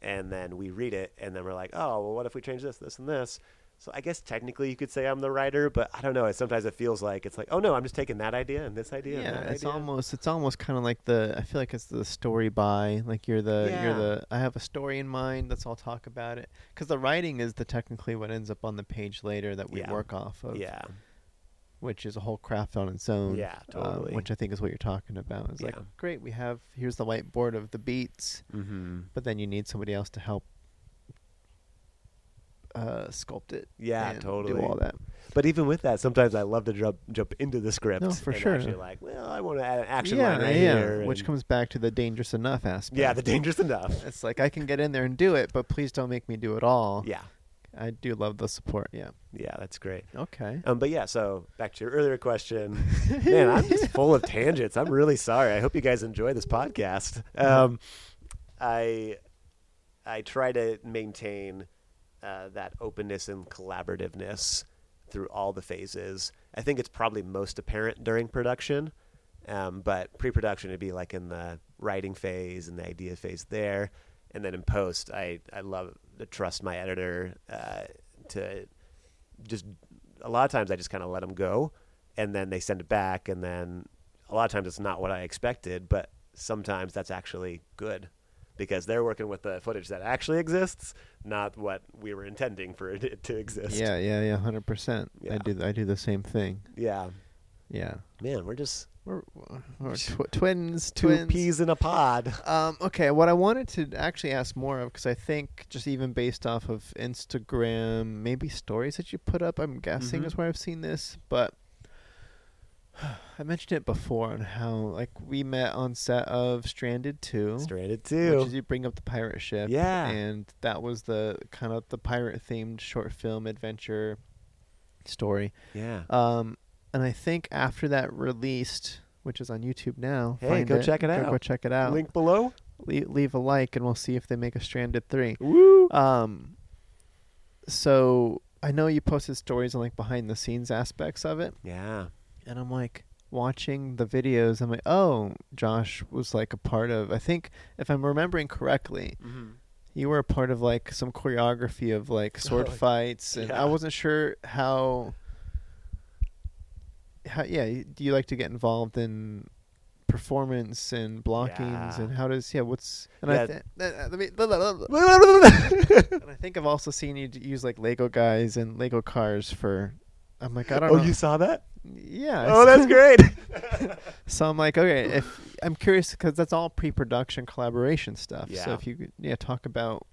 and then we read it, and then we're like, oh, well, what if we change this, this, and this? So I guess technically you could say I'm the writer, but I don't know. It, sometimes it feels like it's like, oh no, I'm just taking that idea and this idea. Yeah, and it's idea. almost it's almost kind of like the I feel like it's the story by like you're the Yeah. you're the I have a story in mind. Let's all talk about it because the writing is the technically what ends up on the page later that we Yeah. work off of. yeah, which is a whole craft on its own. Yeah, um, totally. which I think is what you're talking about. It's like great, we have here's the whiteboard of the beats, mm-hmm. but then you need somebody else to help uh, sculpt it. yeah, totally. Do all that. But even with that, sometimes I love to jump jump into the script. No, for and sure. Actually, like, well, I want to add an action yeah, line right yeah. here, Which comes back to the dangerous enough aspect. yeah, the dangerous enough. It's like I can get in there and do it, but please don't make me do it all. Yeah, I do love the support. Yeah. yeah, that's great. Okay. Um, but yeah, so back to your earlier question, man, I'm just full of tangents. I'm really sorry. I hope you guys enjoy this podcast. Um, I I try to maintain uh, that openness and collaborativeness through all the phases. I think it's probably most apparent during production, um, but pre-production would be like in the writing phase and the idea phase there, and then in post, I I love to trust my editor uh, to just a lot of times I just kind of let them go, and then they send it back, and then a lot of times it's not what I expected, but sometimes that's actually good because they're working with the footage that actually exists, not what we were intending for it to exist. Yeah, yeah, yeah, hundred percent. I do. I do the same thing. yeah, Yeah. man, we're just We're, we're tw- twins. two twins. peas in a pod. Um, okay, what I wanted to actually ask more of, because I think just even based off of Instagram, maybe stories that you put up, I'm guessing Mhm. is where I've seen this. But I mentioned it before on how like we met on set of Stranded Two, Stranded Two. which is you bring up the pirate ship, Yeah. and that was the kind of the pirate themed short film adventure story. Yeah. Um, and I think after that released, which is on YouTube now, Hey, go check it Go- out. Go check it out. Link below. Le- leave a like, and we'll see if they make a Stranded three. Woo. Um, so I know you posted stories on like behind the scenes aspects of it, Yeah. And I'm like watching the videos. I'm like, oh, Josh was like a part of. I think if I'm remembering correctly, Mm-hmm. you were a part of like some choreography of like sword Oh, fights, and yeah. I wasn't sure how. How yeah? Do you like to get involved in performance and blockings, Yeah. and how does yeah? What's and Yeah. I th- uh, let me. And I think I've also seen you use like Lego guys and Lego cars for. I'm like I don't oh, know. you saw that? yeah. Oh, that's great. So I'm like, okay, if I'm curious because that's all pre-production collaboration stuff. Yeah. So if you could, yeah, talk about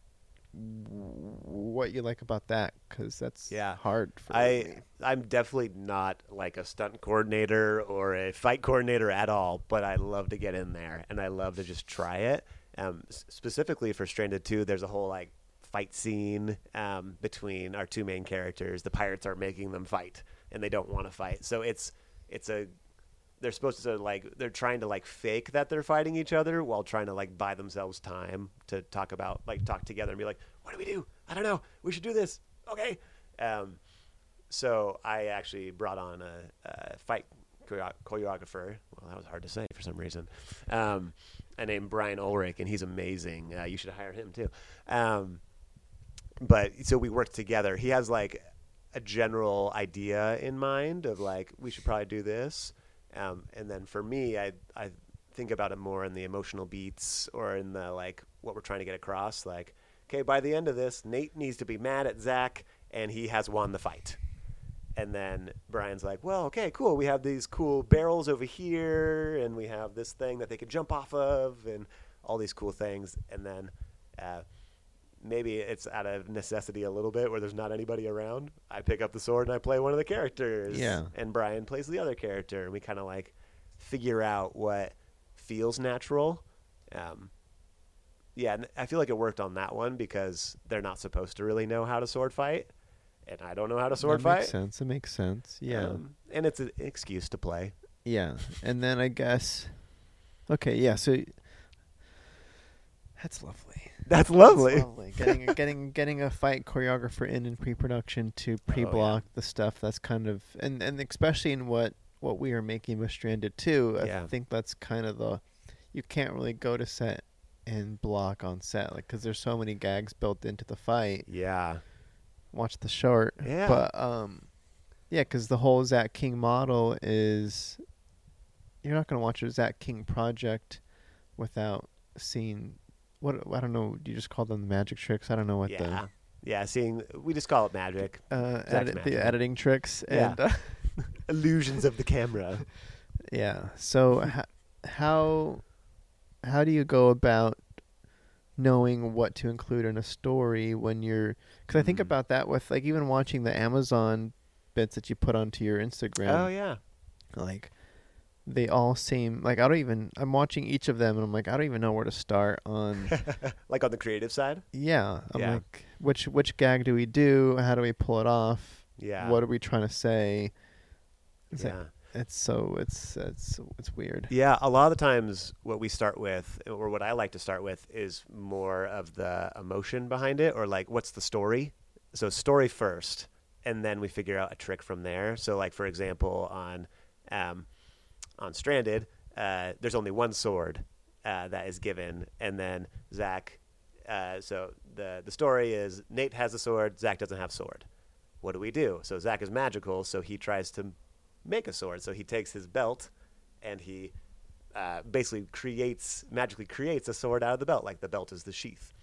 what you like about that because that's Yeah. hard for I me. I'm definitely not like a stunt coordinator or a fight coordinator at all, but I love to get in there and I love to just try it. Um, specifically for Stranded 2, there's a whole like fight scene um, between our two main characters. The pirates are making them fight and they don't want to fight. So it's it's a they're supposed to like they're trying to like fake that they're fighting each other while trying to like buy themselves time to talk about like talk together and be like, what do we do? I don't know. We should do this. Okay. Um, so I actually brought on a, a fight choreographer. Well, that was hard to say for some reason. Um, I named Brian Ulrich, and he's amazing. Uh, you should hire him too. Um, but so we worked together. He has like a general idea in mind of like we should probably do this, um, and then for me, I I think about it more in the emotional beats or in the like what we're trying to get across. Like, okay, by the end of this, Nate needs to be mad at Zach, and he has won the fight. And then Brian's like, well, okay, cool. We have these cool barrels over here, and we have this thing that they could jump off of, and all these cool things. And then uh, maybe it's out of necessity a little bit where there's not anybody around. I pick up the sword and I play one of the characters. Yeah. And Brian plays the other character, and we kind of like figure out what feels natural. Um, yeah, and I feel like it worked on that one because they're not supposed to really know how to sword fight, and I don't know how to sword that fight. makes sense. It makes sense. Yeah, Um, and it's an excuse to play. yeah. And then I guess, okay, yeah. So that's lovely. That's lovely. That's lovely. getting getting getting a fight choreographer in in pre-production to pre-block the stuff that's kind of and and especially in what what we are making with Stranded 2, I Yeah. think that's kind of the you can't really go to set and block on set like cuz there's so many gags built into the fight. Yeah. Watch the short. Yeah. But um yeah, cuz the whole Zach King model is you're not going to watch a Zach King project without seeing what I don't know, do you just call them the magic tricks? I don't know what the yeah. Yeah. Seeing, we just call it magic. the uh edit, magic. the editing tricks Yeah. and uh, Illusions of the camera. Yeah. So h- how how do you go about knowing what to include in a story when you're cuz I think Mm. about that with like even watching the Amazon bits that you put onto your Instagram Oh yeah. like they all seem like I don't even I'm watching each of them and I'm like I don't even know where to start on like on the creative side. yeah I'm Yeah. like which which gag do we do how do we pull it off Yeah. what are we trying to say it's like- yeah. it's so it's it's it's weird Yeah, a lot of the times what we start with, or what I like to start with, is more of the emotion behind it, or like what's the story. So story first, and then we figure out a trick from there. So, like for example, on um, on Stranded, uh, there's only one sword uh, that is given, and then Zach. Uh, so the the story is Nate has a sword, Zach doesn't have sword. What do we do? So Zach is magical, so he tries to make a sword. So he takes his belt and he uh, basically creates magically creates a sword out of the belt, like the belt is the sheath.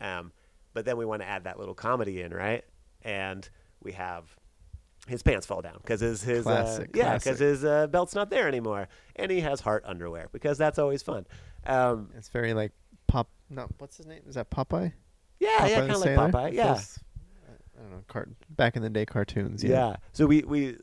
Um, but then we want to add that little comedy in, right? And we have his pants fall down because his his uh, yeah because his uh, belt's not there anymore, and he has heart underwear because that's always fun. Um, It's very like pop. No, what's his name? Is that Popeye? yeah, Popeye yeah, kind of like Sailor? Popeye. Yeah, feels- I don't know. Cart back in the day cartoons. yeah. Yeah. So we we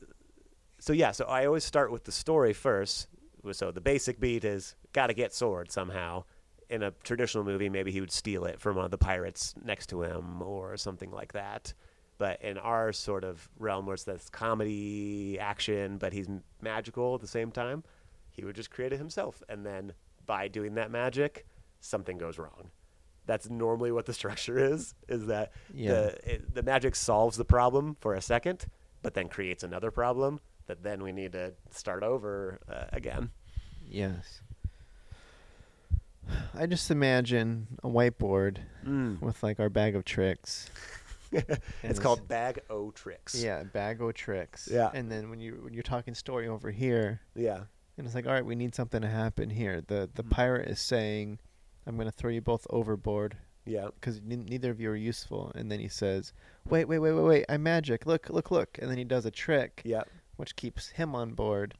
so yeah. So I always start with the story first. So the basic beat is got to get sword somehow. In a traditional movie, maybe he would steal it from one of the pirates next to him or something like that. But in our sort of realm, where it's this comedy action, but he's magical at the same time, he would just create it himself. And then by doing that magic, something goes wrong. That's normally what the structure is. Is that Yeah. the it, the magic solves the problem for a second, but then creates another problem that then we need to start over uh, again. Yes. I just imagine a whiteboard with like our bag of tricks. And it's called Bag O Tricks. yeah, bag O tricks. Yeah. And then when you when you're talking story over here, yeah, and it's like, all right, we need something to happen here. The the Mhm. pirate is saying, "I'm going to throw you both overboard yeah, because neither of you are useful." And then he says, "Wait, wait, wait, wait, wait! I'm magic. Look, look, look!" And then he does a trick. yeah, which keeps him on board.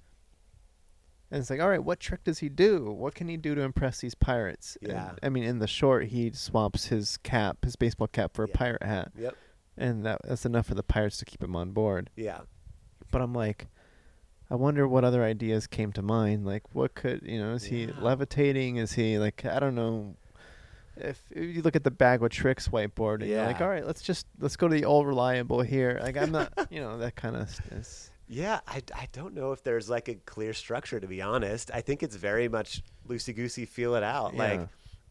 And it's like, all right, what trick does he do? What can he do to impress these pirates? And, Yeah. I mean, in the short, he swaps his cap, his baseball cap, for a pirate hat, yep, and that, that's enough for the pirates to keep him on board. yeah, But I'm like, I wonder what other ideas came to mind. Like, what could you know? Is he levitating? Is he like I don't know. If, if you look at the bag with tricks whiteboard, and you're like, all right, let's just let's go to the old reliable here. Like I'm not, you know, that kind of is. yeah. I, I don't know if there's like a clear structure to be honest. I think it's very much loosey goosey. Feel it out. Like Yeah.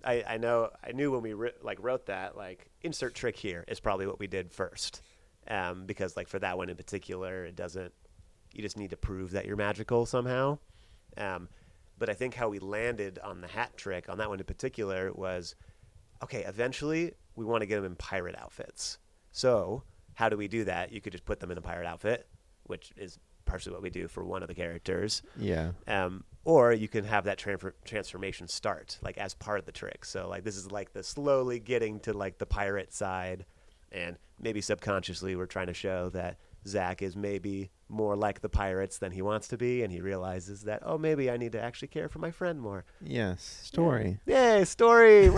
I, I know I knew when we ri- like wrote that like insert trick here is probably what we did first, um, because like for that one in particular, it doesn't. You just need to prove that you're magical somehow. Um, but I think how we landed on the hat trick on that one in particular was, okay. Eventually, we want to get them in pirate outfits. So how do we do that? You could just put them in a pirate outfit, which is partially what we do for one of the characters Yeah. um, or you can have that transfer- transformation start like as part of the trick so like this is like the slowly getting to like the pirate side and maybe subconsciously we're trying to show that zach is maybe more like the pirates than he wants to be and he realizes that oh maybe i need to actually care for my friend more Yes. Story. yay story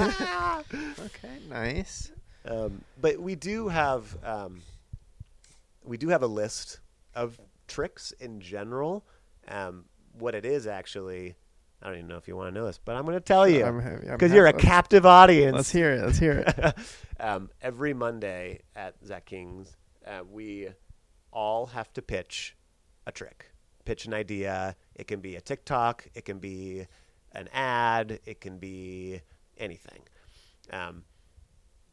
Okay. Nice. Um, but we do have um, we do have a list of tricks in general. Um, what it is actually, I don't even know if you want to know this, but I'm going to tell you I'm happy- I'm because you're a captive audience. Let's hear it. Let's hear it. um, every Monday at Zach King's, uh, we all have to pitch a trick, pitch an idea. It can be a TikTok, it can be an ad, it can be anything. Um,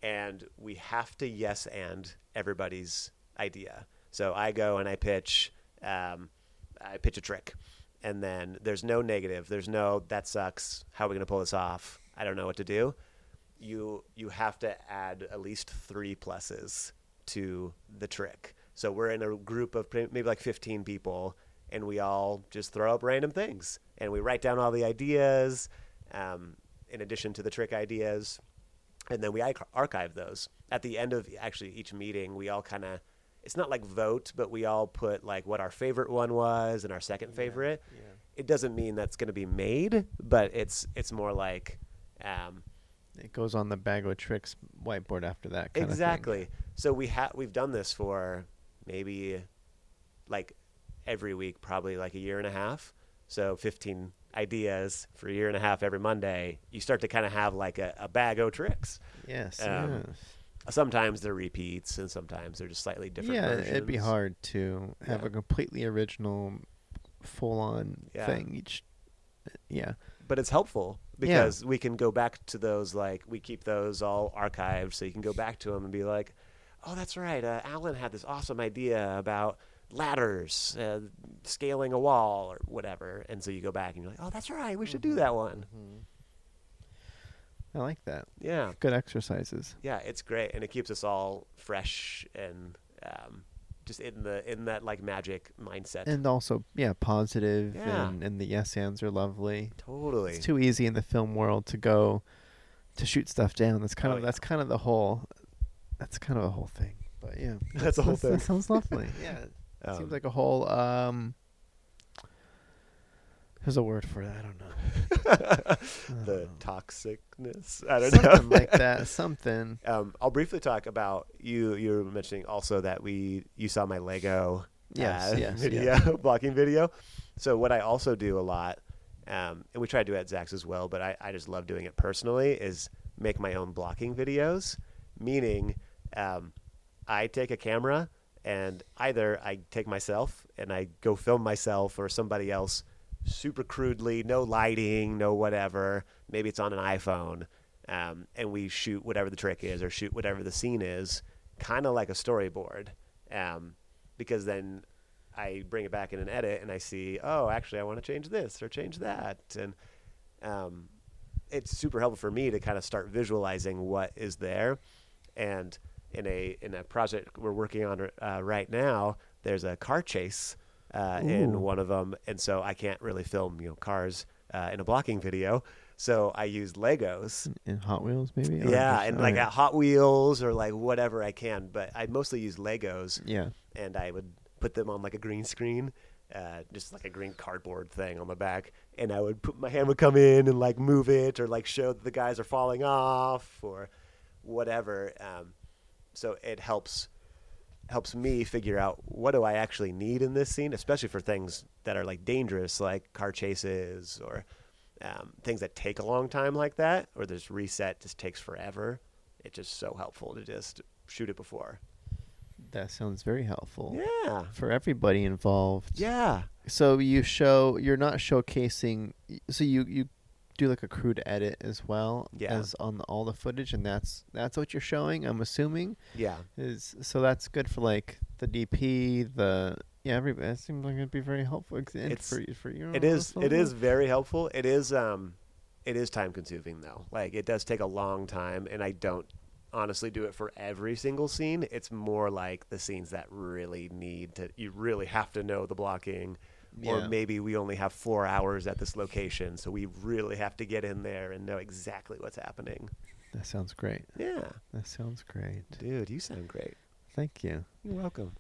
and we have to yes and everybody's idea. So I go and I pitch, um, I pitch a trick, and then there's no negative. There's no that sucks. How are we gonna pull this off? I don't know what to do. You you have to add at least three pluses to the trick. So we're in a group of maybe like 15 people, and we all just throw up random things, and we write down all the ideas, um, in addition to the trick ideas, and then we archive those. At the end of actually each meeting, we all kind of it's not like vote, but we all put like what our favorite one was and our second favorite. Yeah. It doesn't mean that's going to be made, but it's it's more like um, It goes on the bag of tricks whiteboard after that. Kind exactly. So we have we've done this for maybe like every week, probably like a year and a half. So 15 ideas for a year and a half every Monday. You start to kind of have like a, a bag of tricks. Yes. Um, yes. Sometimes they're repeats, and sometimes they're just slightly different. Yeah, versions. it'd be hard to have Yeah. a completely original, full-on Yeah. thing each. Yeah. but it's helpful Yeah. because we can go back to those like we keep those all archived so you can go back to them and be like oh that's right uh, alan had this awesome idea about ladders uh, scaling a wall or whatever and so you go back and you're like oh that's right we should do that one I like that. yeah Good exercises. yeah it's great and it keeps us all fresh and um, just in the in that like magic mindset And also, yeah, positive Yeah. and, and the yes ands are lovely. totally It's too easy in the film world to go to shoot stuff down. That's kind Oh, of yeah. that's kind of the whole that's kind of a whole thing. But yeah. That's the whole That thing. sounds lovely. yeah. Um, Seems like a whole um there's a word for that, I don't know. the Uh, toxicness i don't something know like that. Something. Um, I'll briefly talk about you. You were mentioning also that we you saw my Lego Yes, uh, yes, video yes. blocking video. So what I also do a lot, um, and we try to do it at Zach's as well, but I, I just love doing it personally, is make my own blocking videos. Meaning, um, I take a camera and either I take myself and I go film myself or somebody else super crudely, no lighting, no whatever. Maybe it's on an iPhone, um, and we shoot whatever the trick is or shoot whatever the scene is, kind of like a storyboard. Um, because then I bring it back in an edit and I see, oh, actually, I want to change this or change that, and um, it's super helpful for me to kind of start visualizing what is there. And in a in a project we're working on uh, right now, there's a car chase uh, in one of them, and so I can't really film you know cars uh, in a blocking video. So I use Legos In Hot Wheels maybe? Yeah, and like at Hot Wheels or like whatever I can. But I mostly use Legos, Yeah. and I would put them on like a green screen, uh, just like a green cardboard thing on the back, and I would put my hand would come in and like move it or like show that the guys are falling off or whatever. Um, so it helps helps me figure out what do I actually need in this scene, especially for things that are like dangerous, like car chases or um, things that take a long time, like that, or this reset just takes forever. It's just so helpful to just shoot it before. That sounds very helpful. Yeah, For everybody involved. yeah, So you show you're not showcasing so you you do like a crude edit as well Yeah. as on all the footage and that's that's what you're showing I'm assuming yeah. is so that's good for like the DP the yeah everybody it seems like it'd be very helpful It's- for for you It is. It is very helpful. It is. Um, it is time consuming though. Like it does take a long time, and I don't honestly do it for every single scene. It's more like the scenes that really need to. You really have to know the blocking, Yeah. or maybe we only have four hours at this location, so we really have to get in there and know exactly what's happening. that sounds great Yeah, that sounds great dude, you sound great. thank you You're welcome.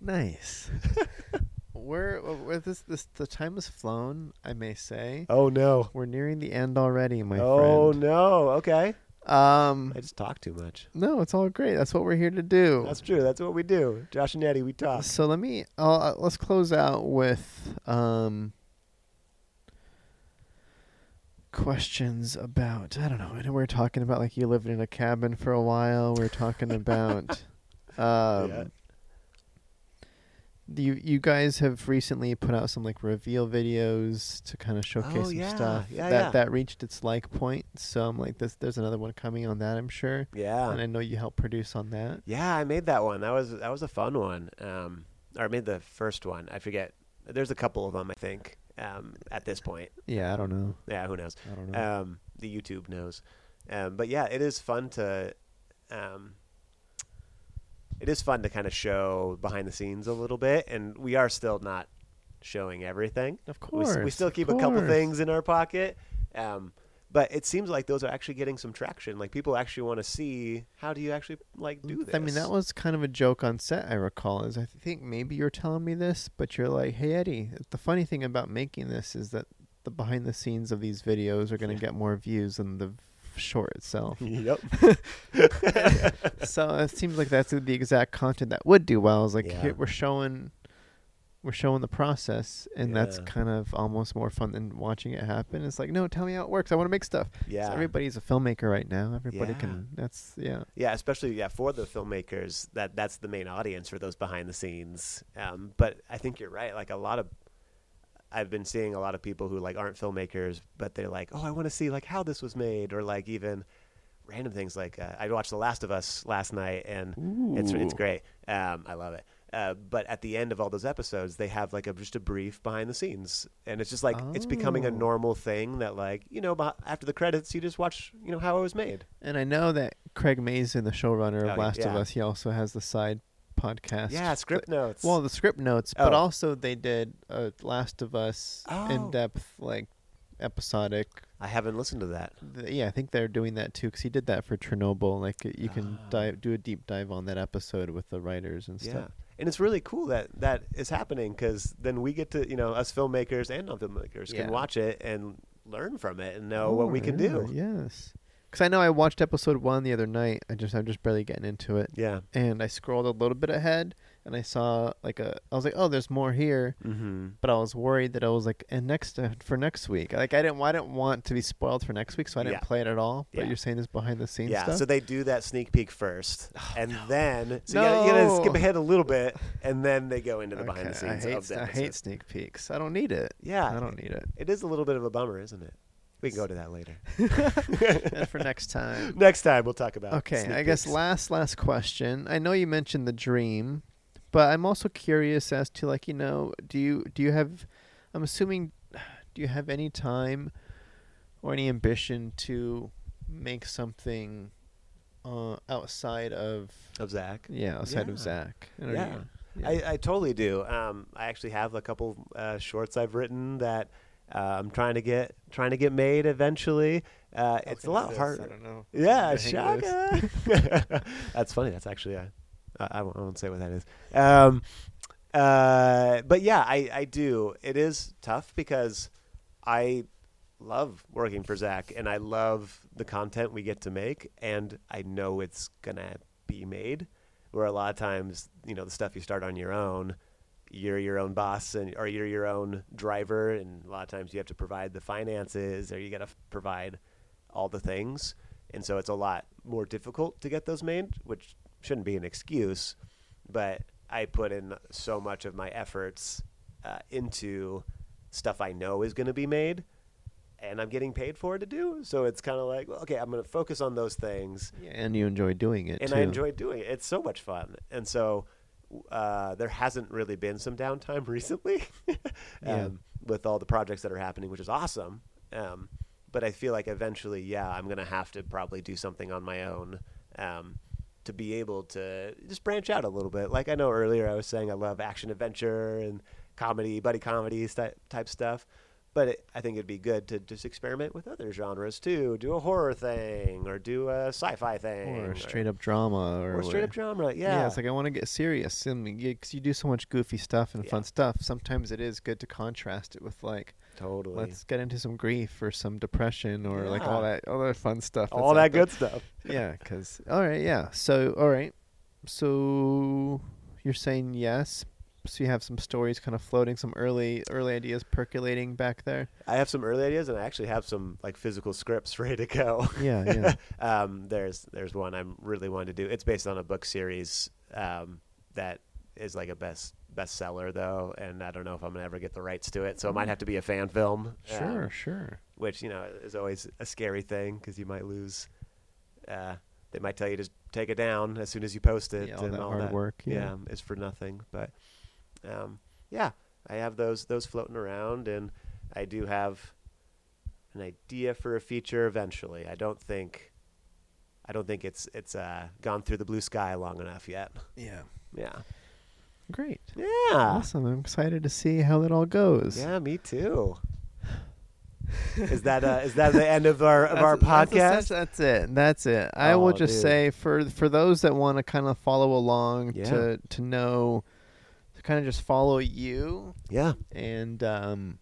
nice we're, uh, we this this the time has flown I may say Oh no. we're nearing the end already my oh friend Oh no. Okay. Um I just talk too much. No, it's all great. That's what we're here to do. That's true. That's what we do. Josh and Eddie, we talk. so let me uh, let's close out with um questions about I don't know. I know we are talking about like you lived in a cabin for a while. We are talking about um Yeah. You you guys have recently put out some like reveal videos to kind of showcase Oh, some yeah. stuff Yeah, that yeah. that reached its like point. So I'm like, this. There's another one coming on that. I'm sure, Yeah. and I know you helped produce on that. Yeah, I made that one. That was that was a fun one. Um, or I made the first one. I forget. There's a couple of them, I think. Um, at this point, Yeah, I don't know. yeah, who knows? I don't know. Um, the YouTube knows. Um, but yeah, it is fun to. Um, it is fun to kind of show behind the scenes a little bit, and we are still not showing everything. of course, s- we still keep a couple things in our pocket. Um, but it seems like those are actually getting some traction. Like people actually want to see how do you actually like do this. I mean, that was kind of a joke on set. I recall is I think maybe you're telling me this, but you're like, "Hey Eddie, the funny thing about making this is that the behind the scenes of these videos are going to Yeah. get more views than the short itself." yep. so it seems like that's the exact content that would do well. Is like Yeah. here, we're showing, we're showing the process, and that's kind of almost more fun than watching it happen. It's like, no, tell me how it works. I want to make stuff. yeah. So everybody's a filmmaker right now. Everybody Yeah. can. That's yeah. Yeah, especially yeah for the filmmakers that that's the main audience for those behind the scenes. Um, but I think you're right. Like a lot of, I've been seeing a lot of people who like aren't filmmakers, but they're like, oh, I want to see like how this was made, or like even random things. Like uh, I watched The Last of Us last night, and it's it's great. Um, I love it. Uh, but at the end of all those episodes, they have like a just a brief behind the scenes, and it's just like it's becoming a Oh. normal thing that like you know after the credits you just watch you know how it was made. And I know that Craig Mazin, the showrunner of Oh, Last of. Us, he also has the side podcast. Yeah, script notes. Well, the script notes, but Oh. also they did a Last of Us Oh. in-depth, like episodic. I haven't listened to that. th- Yeah, I think they're doing that too because he did that for Chernobyl. Like you can Ah. dive, do a deep dive on that episode with the writers and Yeah, stuff. and it's really cool that that is happening because then we get to you know us filmmakers and non-filmmakers Yeah. can watch it and learn from it and know what we Oh, can yeah, do. Yes, because I know I watched episode one the other night. I just I'm just barely getting into it, Yeah. and I scrolled a little bit ahead, and I saw like a. I was like, oh, there's more here. Mm-hmm. but I was worried that I was like, and next uh, for next week, like I didn't, I didn't want to be spoiled for next week, so I didn't Yeah. play it at all. But Yeah. you're saying this behind the scenes Yeah. stuff. So they do that sneak peek first, Oh, and no. then so you, gotta, you gotta skip ahead a little bit, and then they go into the behind the Okay, I scenes hate, of the I hate sneak peeks. I don't need it. Yeah, I don't need it. It is a little bit of a bummer, isn't it? We can go to that later. and for next time. Next time we'll talk about. Okay, I guess peeks. last last question. I know you mentioned the dream, but I'm also curious as to like you know, do you do you have? I'm assuming, do you have any time or any ambition to make something uh, outside of of Zach. yeah outside Yeah. of Zach? Yeah. yeah. I, I totally do. Um, I actually have a couple uh, shorts I've written that uh, I'm trying to get trying to get made eventually. Uh, it's a lot harder. I don't know. Yeah, The hang of this. shaka. That's funny. That's actually I, I won't, I won't say what that is. Um, uh, but yeah, I, I do. It is tough because I love working for Zach and I love the content we get to make, and I know it's gonna be made. Where a lot of times, you know, the stuff you start on your own, you're your own boss and or you're your own driver, and a lot of times you have to provide the finances or you got to provide all the things, and so it's a lot more difficult to get those made, which shouldn't be an excuse, but I put in so much of my efforts uh, into stuff I know is going to be made, and I'm getting paid for it to do. So it's kind of like, well, okay, I'm going to focus on those things, Yeah, and you enjoy doing it and too. I enjoy doing it. It's so much fun, and so uh, there hasn't really been some downtime recently um, Yeah. with all the projects that are happening, which is awesome. Um, but I feel like eventually, yeah, I'm gonna have to probably do something on my own um, to be able to just branch out a little bit. Like I know earlier I was saying I love action adventure and comedy, buddy comedy type type stuff. But it, I think it'd be good to just experiment with other genres too. Do a horror thing, or do a sci-fi thing, or straight up drama, or, or straight up drama. Yeah, yeah. it's like I want to get serious, and because you do so much goofy stuff and Yeah. fun stuff, sometimes it is good to contrast it with like, totally. let's get into some grief or some depression or like all that all that fun stuff. all that there. good stuff. yeah, because all right, yeah. So all right, so you're saying yes. So you have some stories kind of floating, some early early ideas percolating back there. I have some early ideas, and I actually have some like physical scripts ready to go. Yeah, yeah. um, there's there's one I'm really wanting to do. It's based on a book series um, that is like a best bestseller though, and I don't know if I'm gonna ever get the rights to it, so it might have to be a fan film. um, Sure, sure. which you know is always a scary thing because you might lose. Uh, they might tell you to take it down as soon as you post it, Yeah, all and that all hard that work, yeah. is for nothing. But um, yeah, I have those those floating around, and I do have an idea for a feature eventually. I don't think I don't think it's it's uh, gone through the blue sky long enough yet. Yeah. Yeah, Great. yeah, Awesome. I'm excited to see how that all goes. yeah. Me too. is that uh, is that the end of our of our podcast? That's, that's it. That's it. I Oh, will just dude. say for for those that want to kind of follow along Yeah. to to know to kind of just follow you yeah. and um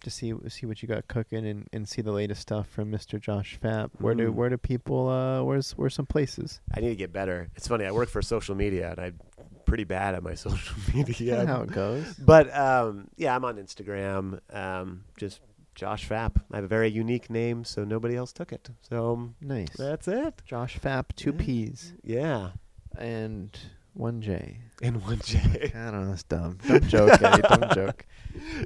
to see see what you got cooking and, and see the latest stuff from Mr. Josh Fapp. Where do Mm. where do people uh where's where's some places? I need to get better. It's funny. I work for social media, and I'm pretty bad at my social media. how it goes. But um, yeah, I'm on Instagram. Um, just Josh Fapp. I have a very unique name, so nobody else took it. So Nice. that's it. Josh Fapp, two Yeah. P's Yeah, and one J. and one J. I don't know, that's dumb. Don't joke, Eddie. Don't joke.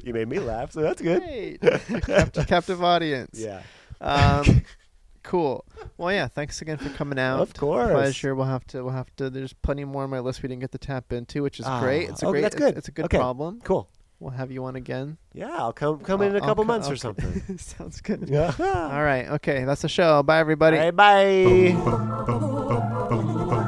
you made me laugh, so that's good. Great. captive, captive audience. Yeah, Um, cool. Well, yeah. Thanks again for coming out. of course. Pleasure. We'll have to. We'll have to. There's plenty more on my list we didn't get to tap into, which is Ah, great. It's a okay, great. that's good. It's, a good Okay. problem. Cool. We'll have you on again. Yeah, I'll come come in in a I'll- couple I'll co- months or I'll something. Sounds good. Yeah. All right. Okay. That's the show. Bye, everybody. All right, bye. Boom, boom.